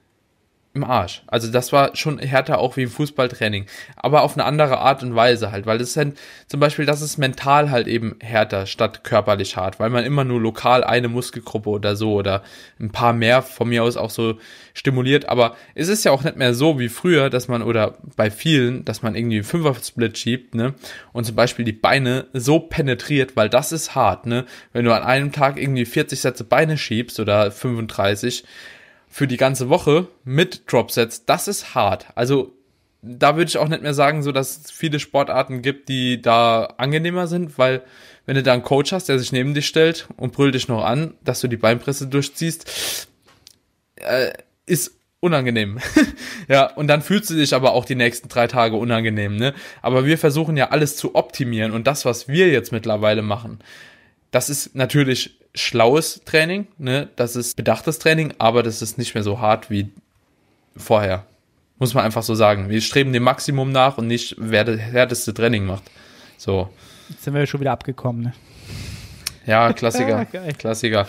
im Arsch. Also das war schon härter auch wie im Fußballtraining, aber auf eine andere Art und Weise halt, weil das ist halt, zum Beispiel, das ist mental halt eben härter statt körperlich hart, weil man immer nur lokal eine Muskelgruppe oder so oder ein paar mehr von mir aus auch so stimuliert, aber es ist ja auch nicht mehr so wie früher, dass man oder bei vielen, dass man irgendwie Fünfer-Split schiebt, ne, und zum Beispiel die Beine so penetriert, weil das ist hart, ne, wenn du an einem Tag irgendwie 40 Sätze Beine schiebst oder 35, für die ganze Woche mit Dropsets, das ist hart. Also da würde ich auch nicht mehr sagen, so dass es viele Sportarten gibt, die da angenehmer sind, weil wenn du da einen Coach hast, der sich neben dich stellt und brüllt dich noch an, dass du die Beinpresse durchziehst, äh, ist unangenehm. <laughs> ja, und dann fühlst du dich aber auch die nächsten drei Tage unangenehm, ne? Aber wir versuchen ja alles zu optimieren und das, was wir jetzt mittlerweile machen, das ist natürlich schlaues Training, ne? Das ist bedachtes Training, aber das ist nicht mehr so hart wie vorher. Muss man einfach so sagen. Wir streben dem Maximum nach und nicht, wer das härteste Training macht. So. Jetzt sind wir schon wieder abgekommen, ne? Ja, Klassiker. <laughs> Klassiker.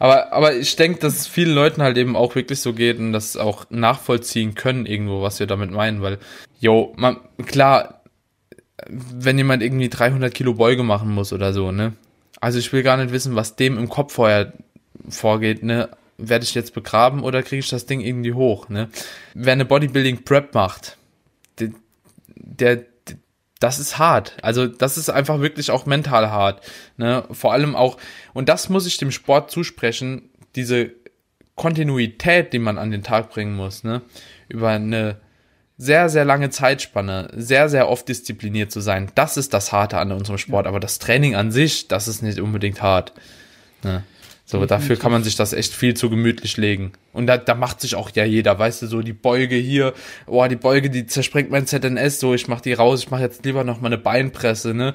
Aber, aber ich denke, dass es vielen Leuten halt eben auch wirklich so geht und das auch nachvollziehen können irgendwo, was wir damit meinen, weil, yo, man, klar, wenn jemand irgendwie 300 Kilo Beuge machen muss oder so, ne, also ich will gar nicht wissen, was dem im Kopf vorher vorgeht, ne? Werde ich jetzt begraben oder kriege ich das Ding irgendwie hoch, ne? Wer eine Bodybuilding Prep macht, der, der, das ist hart. Also das ist einfach wirklich auch mental hart, ne? Vor allem auch, und das muss ich dem Sport zusprechen, diese Kontinuität, die man an den Tag bringen muss, ne? Über eine sehr, sehr lange Zeitspanne, sehr, sehr oft diszipliniert zu sein. Das ist das Harte an unserem Sport. Aber das Training an sich, das ist nicht unbedingt hart. Ne? So, dafür kann man sich das echt viel zu gemütlich legen. Und da, da macht sich auch ja jeder, weißt du, so die Beuge hier, boah, die Beuge, die zersprengt mein ZNS, so, ich mach die raus, ich mach jetzt lieber noch mal eine Beinpresse, ne?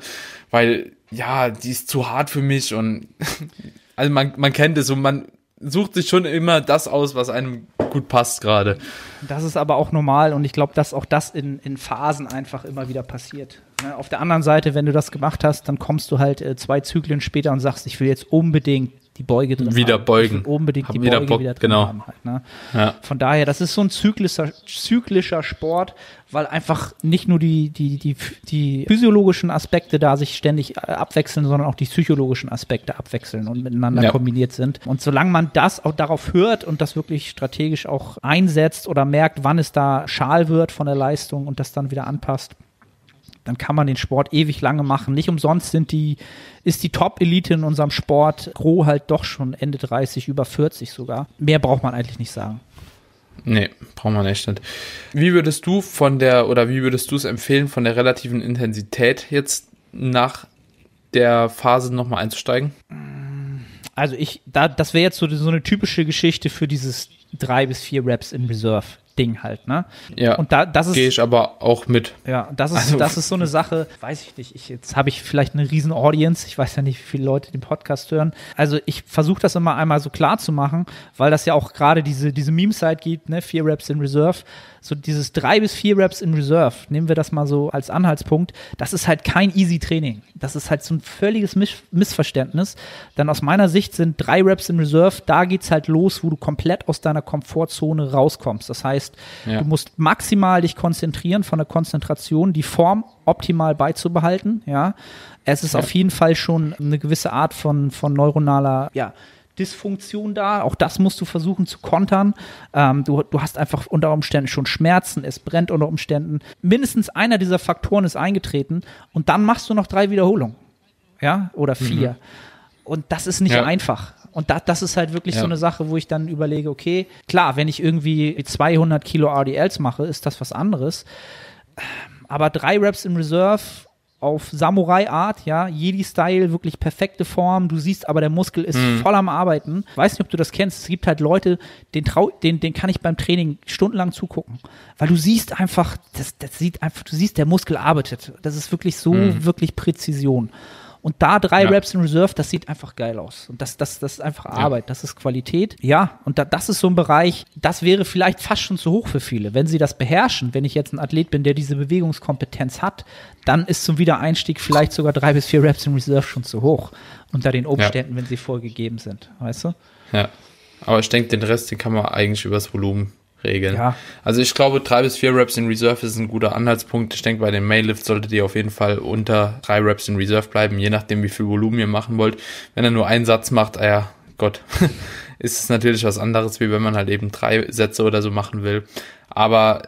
Weil, ja, die ist zu hart für mich und, <laughs> also man, man kennt es und man sucht sich schon immer das aus, was einem gut passt gerade. Das ist aber auch normal und ich glaube, dass auch das in, in Phasen einfach immer wieder passiert. Ne? Auf der anderen Seite, wenn du das gemacht hast, dann kommst du halt äh, zwei Zyklen später und sagst, ich will jetzt unbedingt die Beuge drin wieder haben. beugen. Unbedingt haben die wieder Beuge Bock, wieder drin genau. haben. Halt, ne? ja. Von daher, das ist so ein zyklischer, zyklischer Sport, weil einfach nicht nur die, die, die, die physiologischen Aspekte da sich ständig äh, abwechseln, sondern auch die psychologischen Aspekte abwechseln und miteinander ja. kombiniert sind. Und solange man das auch darauf hört und das wirklich strategisch auch einsetzt oder merkt, wann es da schal wird von der Leistung und das dann wieder anpasst, dann kann man den Sport ewig lange machen. Nicht umsonst sind die, ist die Top-Elite in unserem Sport Gro halt doch schon Ende 30, über 40 sogar. Mehr braucht man eigentlich nicht sagen. Nee, braucht man echt nicht. Wie würdest du von der, oder wie würdest du es empfehlen, von der relativen Intensität jetzt nach der Phase nochmal einzusteigen? Also ich, da, das wäre jetzt so, so eine typische Geschichte für dieses drei bis vier Reps in Reserve. Ding halt, ne? Ja. Und da, das ist. Gehe ich aber auch mit. Ja, das ist, also, das ist so eine Sache, weiß ich nicht. Ich, jetzt habe ich vielleicht eine riesen Audience. Ich weiß ja nicht, wie viele Leute den Podcast hören. Also ich versuche das immer einmal so klar zu machen, weil das ja auch gerade diese, diese Meme-Site gibt, ne? Vier Reps in Reserve so dieses drei bis vier Reps in Reserve, nehmen wir das mal so als Anhaltspunkt, das ist halt kein easy Training. Das ist halt so ein völliges Miss Missverständnis. Denn aus meiner Sicht sind drei Reps in Reserve, da geht's halt los, wo du komplett aus deiner Komfortzone rauskommst. Das heißt, ja. du musst maximal dich konzentrieren von der Konzentration, die Form optimal beizubehalten, ja. Es ist ja. auf jeden Fall schon eine gewisse Art von, von neuronaler, ja, Dysfunktion da. Auch das musst du versuchen zu kontern. Ähm, du, du hast einfach unter Umständen schon Schmerzen, es brennt unter Umständen. Mindestens einer dieser Faktoren ist eingetreten und dann machst du noch drei Wiederholungen. Ja, oder vier. Mhm. Und das ist nicht ja. einfach. Und da, das ist halt wirklich ja. so eine Sache, wo ich dann überlege, okay, klar, wenn ich irgendwie 200 Kilo RDLs mache, ist das was anderes. Aber drei Reps in Reserve auf Samurai-Art, ja, Jedi-Style, wirklich perfekte Form. Du siehst aber, der Muskel ist mhm. voll am Arbeiten. Weiß nicht, ob du das kennst. Es gibt halt Leute, den, trau den, den kann ich beim Training stundenlang zugucken. Weil du siehst einfach, das, das sieht einfach, du siehst, der Muskel arbeitet. Das ist wirklich so, mhm. wirklich Präzision. Und da drei ja. Raps in Reserve, das sieht einfach geil aus. Und das, das, das ist einfach Arbeit, ja. das ist Qualität. Ja, und da, das ist so ein Bereich, das wäre vielleicht fast schon zu hoch für viele. Wenn sie das beherrschen, wenn ich jetzt ein Athlet bin, der diese Bewegungskompetenz hat, dann ist zum Wiedereinstieg vielleicht sogar drei bis vier Raps in Reserve schon zu hoch. Unter den Umständen, ja. wenn sie vorgegeben sind. Weißt du? Ja. Aber ich denke, den Rest, den kann man eigentlich übers Volumen regeln. Ja. Also ich glaube, drei bis vier Reps in Reserve ist ein guter Anhaltspunkt. Ich denke, bei den Mainlift solltet ihr auf jeden Fall unter drei Reps in Reserve bleiben, je nachdem, wie viel Volumen ihr machen wollt. Wenn er nur einen Satz macht, ah ja, Gott, <laughs> ist es natürlich was anderes, wie wenn man halt eben drei Sätze oder so machen will. Aber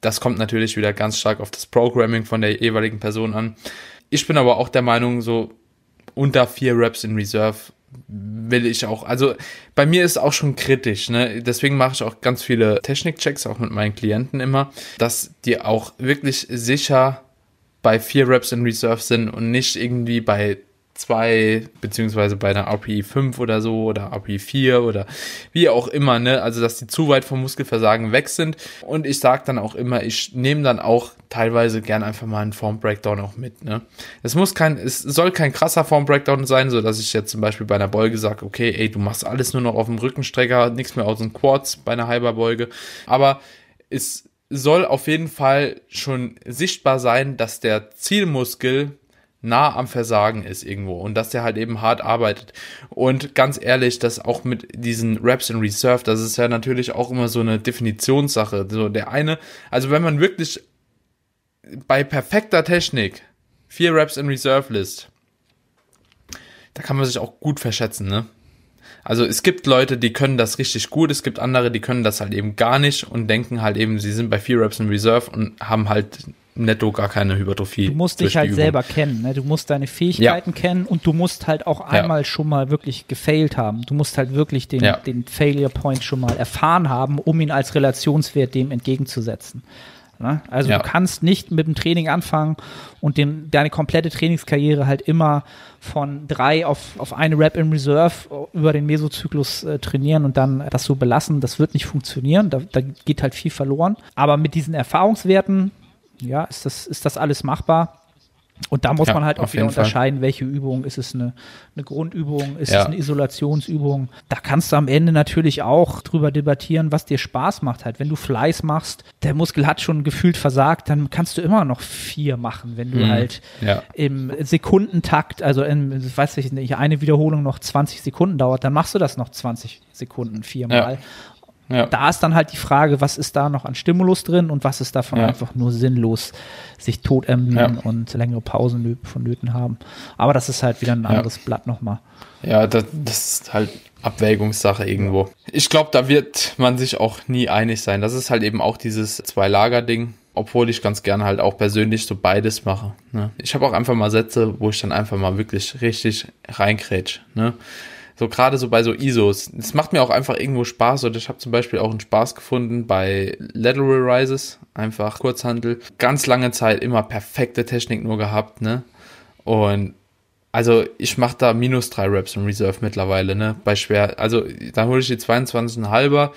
das kommt natürlich wieder ganz stark auf das Programming von der jeweiligen Person an. Ich bin aber auch der Meinung, so unter vier Reps in Reserve will ich auch. Also bei mir ist auch schon kritisch, ne? Deswegen mache ich auch ganz viele Technikchecks, auch mit meinen Klienten immer, dass die auch wirklich sicher bei vier Reps in Reserve sind und nicht irgendwie bei 2 beziehungsweise bei einer API 5 oder so oder API 4 oder wie auch immer, ne? Also dass die zu weit vom Muskelversagen weg sind. Und ich sage dann auch immer, ich nehme dann auch teilweise gern einfach mal einen Form Breakdown auch mit, ne? Es muss kein, es soll kein krasser Form Breakdown sein, so dass ich jetzt zum Beispiel bei einer Beuge sage, okay, ey, du machst alles nur noch auf dem Rückenstrecker, nichts mehr aus dem Quads bei einer Halberbeuge. Aber es soll auf jeden Fall schon sichtbar sein, dass der Zielmuskel nah am Versagen ist irgendwo und dass der halt eben hart arbeitet. Und ganz ehrlich, das auch mit diesen Raps in Reserve, das ist ja natürlich auch immer so eine Definitionssache. So der eine, also wenn man wirklich bei perfekter Technik vier Raps in Reserve List, da kann man sich auch gut verschätzen, ne? Also es gibt Leute, die können das richtig gut, es gibt andere, die können das halt eben gar nicht und denken halt eben, sie sind bei vier Raps in Reserve und haben halt netto gar keine Hypertrophie. Du musst dich halt selber kennen, ne? du musst deine Fähigkeiten ja. kennen und du musst halt auch einmal ja. schon mal wirklich gefailt haben. Du musst halt wirklich den, ja. den Failure Point schon mal erfahren haben, um ihn als Relationswert dem entgegenzusetzen. Ne? Also du kannst nicht mit dem Training anfangen und den, deine komplette Trainingskarriere halt immer von drei auf, auf eine Rap in Reserve über den Mesozyklus äh, trainieren und dann das so belassen. Das wird nicht funktionieren. Da, da geht halt viel verloren. Aber mit diesen Erfahrungswerten ja, ist das, ist das alles machbar? Und da muss ja, man halt auch wieder unterscheiden, Fall. welche Übung. Ist es eine, eine Grundübung? Ist ja. es eine Isolationsübung? Da kannst du am Ende natürlich auch drüber debattieren, was dir Spaß macht. Halt, wenn du Fleiß machst, der Muskel hat schon gefühlt versagt, dann kannst du immer noch vier machen. Wenn du mhm. halt ja. im Sekundentakt, also in, weiß ich nicht, eine Wiederholung noch 20 Sekunden dauert, dann machst du das noch 20 Sekunden viermal. Ja. Da ist dann halt die Frage, was ist da noch an Stimulus drin und was ist davon ja. einfach nur sinnlos, sich tot ermüden ja. und längere Pausen vonnöten haben. Aber das ist halt wieder ein anderes Blatt nochmal. Ja, das, das ist halt Abwägungssache irgendwo. Ich glaube, da wird man sich auch nie einig sein. Das ist halt eben auch dieses Zwei-Lager-Ding obwohl ich ganz gerne halt auch persönlich so beides mache. Ne? Ich habe auch einfach mal Sätze, wo ich dann einfach mal wirklich richtig reinkrätsch. Ne? So gerade so bei so ISOs. Es macht mir auch einfach irgendwo Spaß. Und ich habe zum Beispiel auch einen Spaß gefunden bei Lateral Rises, einfach Kurzhandel. Ganz lange Zeit immer perfekte Technik nur gehabt, ne? Und also ich mache da minus drei Reps im Reserve mittlerweile, ne? Bei schwer. Also da hole ich die 22,5er.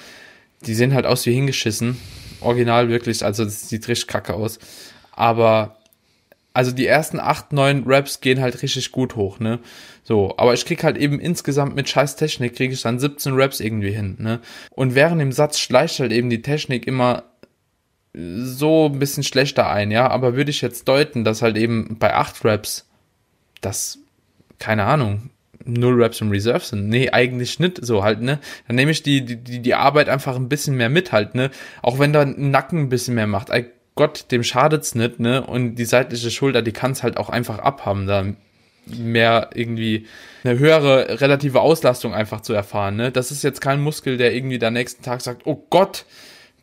Die sehen halt aus wie hingeschissen. Original wirklich, also das sieht richtig kacke aus. Aber also die ersten acht, neun Raps gehen halt richtig gut hoch, ne? So, aber ich krieg halt eben insgesamt mit scheiß Technik kriege ich dann 17 Raps irgendwie hin, ne? Und während dem Satz schleicht halt eben die Technik immer so ein bisschen schlechter ein, ja? Aber würde ich jetzt deuten, dass halt eben bei acht Raps das, keine Ahnung, null Raps im Reserve sind. Nee, eigentlich nicht so halt, ne? Dann nehme ich die, die, die Arbeit einfach ein bisschen mehr mit halt, ne? Auch wenn da Nacken ein bisschen mehr macht. Gott, dem schadet's nicht, ne? Und die seitliche Schulter, die kann's halt auch einfach abhaben, da mehr irgendwie eine höhere relative Auslastung einfach zu erfahren, ne? Das ist jetzt kein Muskel, der irgendwie der nächsten Tag sagt, oh Gott,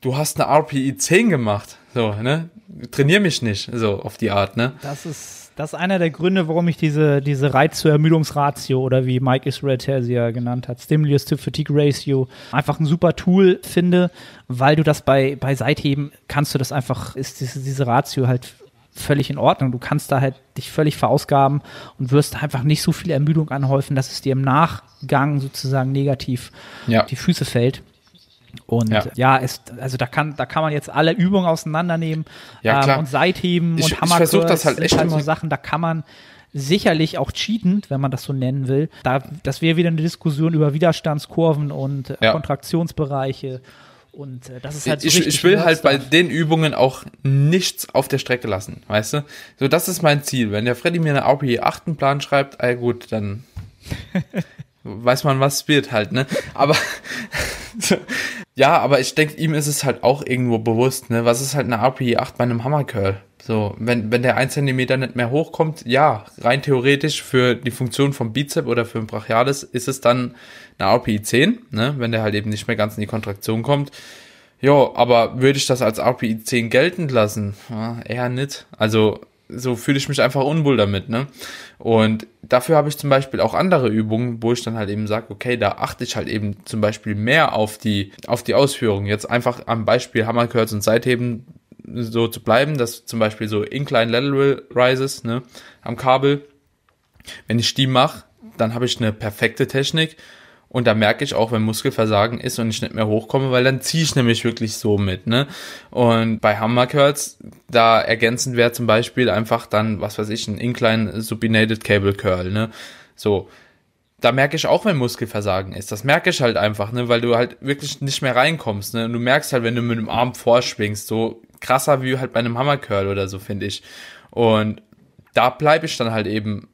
du hast eine RPI 10 gemacht, so, ne? Trainier mich nicht, so auf die Art, ne? Das ist das ist einer der Gründe, warum ich diese, diese Reiz-zu-Ermüdungsratio oder wie Mike Israel sie ja genannt hat, Stimulus-to-Fatigue-Ratio, einfach ein super Tool finde, weil du das bei, bei Seitheben kannst du das einfach, ist diese, diese Ratio halt völlig in Ordnung. Du kannst da halt dich völlig verausgaben und wirst einfach nicht so viel Ermüdung anhäufen, dass es dir im Nachgang sozusagen negativ ja. auf die Füße fällt. Und ja, ja es, also da kann, da kann man jetzt alle Übungen auseinandernehmen ja, ähm, und Seitheben ich, und Hammercurls ich das halt echt halt so Sachen, da kann man sicherlich auch cheaten, wenn man das so nennen will. Da, das wäre wieder eine Diskussion über Widerstandskurven und ja. Kontraktionsbereiche. Und äh, das ist halt so Ich, ich will halt bei den Übungen auch nichts auf der Strecke lassen, weißt du? So, das ist mein Ziel. Wenn der Freddy mir eine API 8 Plan schreibt, ey gut, dann <laughs> weiß man, was wird halt, ne? Aber <laughs> ja, aber ich denke, ihm ist es halt auch irgendwo bewusst, ne? Was ist halt eine RPI 8 bei einem Hammercurl? So, wenn, wenn der 1 cm nicht mehr hochkommt, ja, rein theoretisch für die Funktion vom Bizep oder für ein Brachialis ist es dann eine RPI 10, ne? Wenn der halt eben nicht mehr ganz in die Kontraktion kommt. Ja, aber würde ich das als RPI 10 geltend lassen? Ja, eher nicht. Also so fühle ich mich einfach unwohl damit, ne? Und dafür habe ich zum Beispiel auch andere Übungen, wo ich dann halt eben sage, okay, da achte ich halt eben zum Beispiel mehr auf die, auf die Ausführung. Jetzt einfach am Beispiel Hammer Curls und Seitheben so zu bleiben, dass zum Beispiel so Incline Lateral Rises, ne, am Kabel. Wenn ich die mache, dann habe ich eine perfekte Technik und da merke ich auch, wenn Muskelversagen ist und ich nicht mehr hochkomme, weil dann ziehe ich nämlich wirklich so mit, ne? Und bei Hammer Curls, da ergänzend wäre zum Beispiel einfach dann, was weiß ich, ein Incline Supinated Cable Curl, ne? So. Da merke ich auch, wenn Muskelversagen ist. Das merke ich halt einfach, ne, weil du halt wirklich nicht mehr reinkommst, ne? Und du merkst halt, wenn du mit dem Arm vorschwingst, so krasser wie halt bei einem Hammer Curl oder so, finde ich. Und da bleibe ich dann halt eben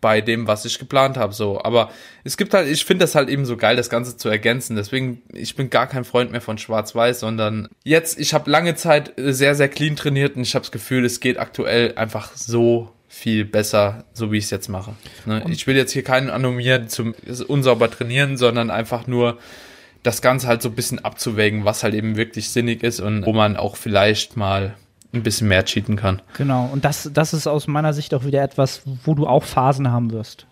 bei dem, was ich geplant habe, so. Aber es gibt halt, ich finde das halt eben so geil, das Ganze zu ergänzen. Deswegen, ich bin gar kein Freund mehr von Schwarz-Weiß, sondern jetzt, ich habe lange Zeit sehr, sehr clean trainiert und ich habe das Gefühl, es geht aktuell einfach so viel besser, so wie ich es jetzt mache. Ne? Ich will jetzt hier keinen animieren zum unsauber trainieren, sondern einfach nur das Ganze halt so ein bisschen abzuwägen, was halt eben wirklich sinnig ist und wo man auch vielleicht mal ein bisschen mehr cheaten kann. Genau, und das, das ist aus meiner Sicht auch wieder etwas, wo du auch Phasen haben wirst.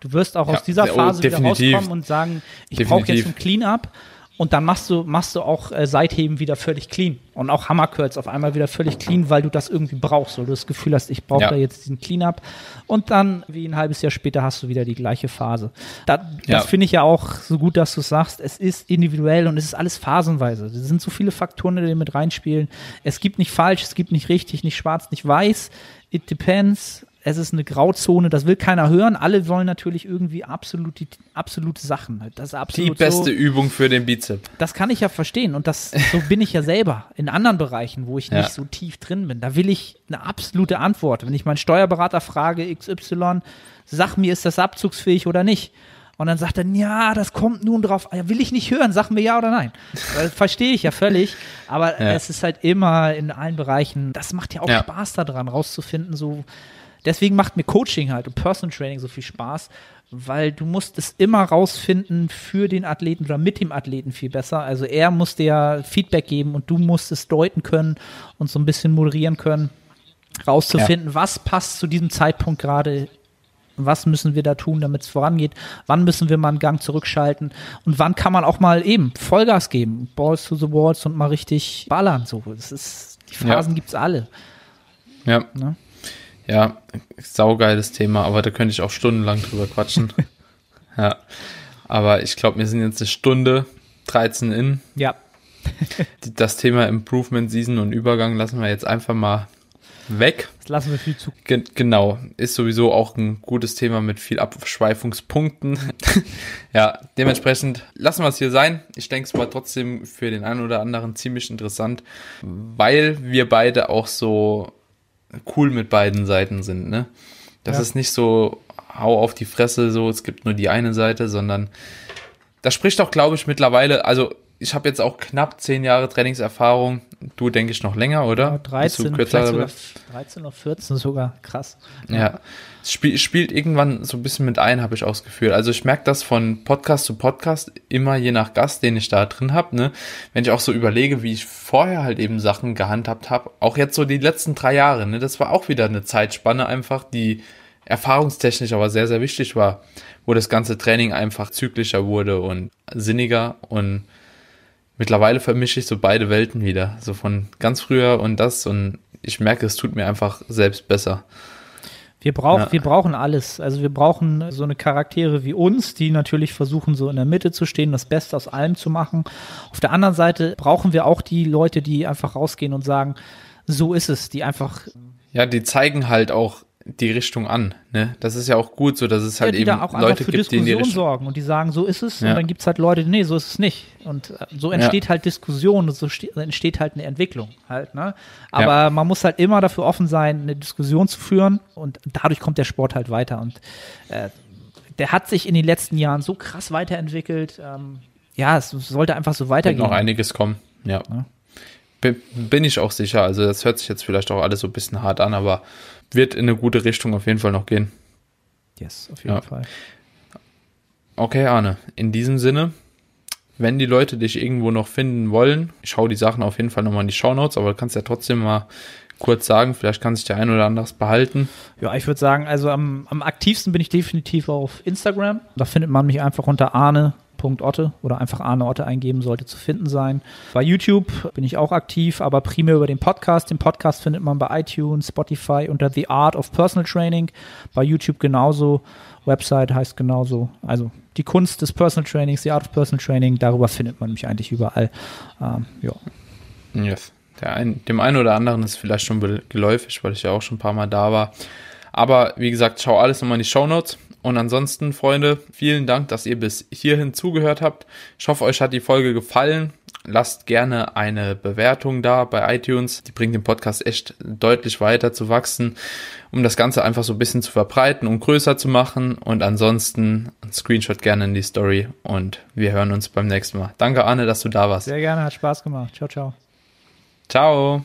Du wirst auch ja, aus dieser Phase oh, wieder rauskommen und sagen, ich brauche jetzt ein Clean-up und dann machst du, machst du auch äh, Seitheben wieder völlig clean. Und auch Hammercurls auf einmal wieder völlig clean, weil du das irgendwie brauchst. Weil du das Gefühl hast, ich brauche ja. da jetzt diesen Cleanup. Und dann, wie ein halbes Jahr später, hast du wieder die gleiche Phase. Da, das finde ich ja auch so gut, dass du sagst, es ist individuell und es ist alles phasenweise. Es sind so viele Faktoren, die mit reinspielen. Es gibt nicht falsch, es gibt nicht richtig, nicht schwarz, nicht weiß. It depends es ist eine Grauzone, das will keiner hören. Alle wollen natürlich irgendwie absolut, absolute Sachen. Das ist absolut die beste so, Übung für den Bizep. Das kann ich ja verstehen und das so bin ich ja selber in anderen Bereichen, wo ich ja. nicht so tief drin bin. Da will ich eine absolute Antwort. Wenn ich meinen Steuerberater frage, XY, sag mir, ist das abzugsfähig oder nicht? Und dann sagt er, ja, das kommt nun drauf, will ich nicht hören, sag mir ja oder nein. Das verstehe ich ja völlig, aber ja. es ist halt immer in allen Bereichen, das macht ja auch ja. Spaß daran, rauszufinden, so, deswegen macht mir Coaching halt und Personal Training so viel Spaß, weil du musst es immer rausfinden für den Athleten oder mit dem Athleten viel besser. Also er muss dir Feedback geben und du musst es deuten können und so ein bisschen moderieren können, rauszufinden, ja. was passt zu diesem Zeitpunkt gerade was müssen wir da tun, damit es vorangeht, wann müssen wir mal einen Gang zurückschalten und wann kann man auch mal eben Vollgas geben, Balls to the Walls und mal richtig ballern. So, das ist, die Phasen ja. es alle. Ja. Ne? Ja, saugeiles Thema, aber da könnte ich auch stundenlang drüber quatschen. <laughs> ja. Aber ich glaube, wir sind jetzt eine Stunde 13 in. Ja. das Thema Improvement Season und Übergang lassen wir jetzt einfach mal weg. Das lassen wir viel zu. Ge genau, ist sowieso auch ein gutes Thema mit viel Abschweifungspunkten. <laughs> ja, dementsprechend lassen wir es hier sein. Ich denke, es war trotzdem für den einen oder anderen ziemlich interessant, weil wir beide auch so cool mit beiden Seiten sind, ne? Das ja. ist nicht so, hau auf die Fresse, so, es gibt nur die eine Seite, sondern das spricht auch, glaube ich, mittlerweile, also ich habe jetzt auch knapp zehn Jahre Trainingserfahrung. Du denke ich noch länger, oder? Ja, 13, kürzer sogar, 13 oder 14 sogar, krass. Ja, ja. es spiel, spielt irgendwann so ein bisschen mit ein, habe ich auch das Gefühl. Also ich merke das von Podcast zu Podcast immer je nach Gast, den ich da drin habe. Ne? Wenn ich auch so überlege, wie ich vorher halt eben Sachen gehandhabt habe, auch jetzt so die letzten drei Jahre, ne? das war auch wieder eine Zeitspanne einfach, die erfahrungstechnisch aber sehr, sehr wichtig war, wo das ganze Training einfach zyklischer wurde und sinniger und mittlerweile vermische ich so beide Welten wieder. So von ganz früher und das und ich merke, es tut mir einfach selbst besser. Wir, brauch, ja. wir brauchen alles. Also wir brauchen so eine Charaktere wie uns, die natürlich versuchen, so in der Mitte zu stehen, das Beste aus allem zu machen. Auf der anderen Seite brauchen wir auch die Leute, die einfach rausgehen und sagen, so ist es, die einfach. Ja, die zeigen halt auch die Richtung an. Ne? Das ist ja auch gut, so dass es halt ja, eben Leute für gibt, die in die Richtung sorgen und die sagen, so ist es. Ja. Und dann gibt es halt Leute, nee, so ist es nicht. Und äh, so entsteht ja. halt Diskussion und so entsteht halt eine Entwicklung halt. Ne? Aber man muss halt immer dafür offen sein, eine Diskussion zu führen und dadurch kommt der Sport halt weiter. Und äh, der hat sich in den letzten Jahren so krass weiterentwickelt. Ähm, ja, es sollte einfach so weitergehen. Wird noch einiges kommen, ja. Bin ich auch sicher. Also das hört sich jetzt vielleicht auch alles so ein bisschen hart an, aber wird in eine gute Richtung auf jeden Fall noch gehen. Yes, auf jeden ja. Fall. Okay, Arne, in diesem Sinne, wenn die Leute dich irgendwo noch finden wollen, ich schaue die Sachen auf jeden Fall nochmal in die Show Notes, aber du kannst ja trotzdem mal kurz sagen, vielleicht kann sich der ein oder andere behalten. Ja, ich würde sagen, also am, am aktivsten bin ich definitiv auf Instagram. Da findet man mich einfach unter Arne Otte oder einfach Arne Otte eingeben, sollte zu finden sein. Bei YouTube bin ich auch aktiv, aber primär über den Podcast. Den Podcast findet man bei iTunes, Spotify unter The Art of Personal Training. Bei YouTube genauso. Website heißt genauso. Also die Kunst des Personal Trainings, The Art of Personal Training, darüber findet man mich eigentlich überall. Ähm, ja. Yes. Ein, dem einen oder anderen ist vielleicht schon geläufig, weil ich ja auch schon ein paar Mal da war. Aber wie gesagt, schau alles nochmal in die Show Notes. Und ansonsten, Freunde, vielen Dank, dass ihr bis hierhin zugehört habt. Ich hoffe, euch hat die Folge gefallen. Lasst gerne eine Bewertung da bei iTunes. Die bringt den Podcast echt deutlich weiter zu wachsen, um das Ganze einfach so ein bisschen zu verbreiten und größer zu machen. Und ansonsten ein Screenshot gerne in die Story und wir hören uns beim nächsten Mal. Danke, Arne, dass du da warst. Sehr gerne, hat Spaß gemacht. Ciao, ciao. Ciao.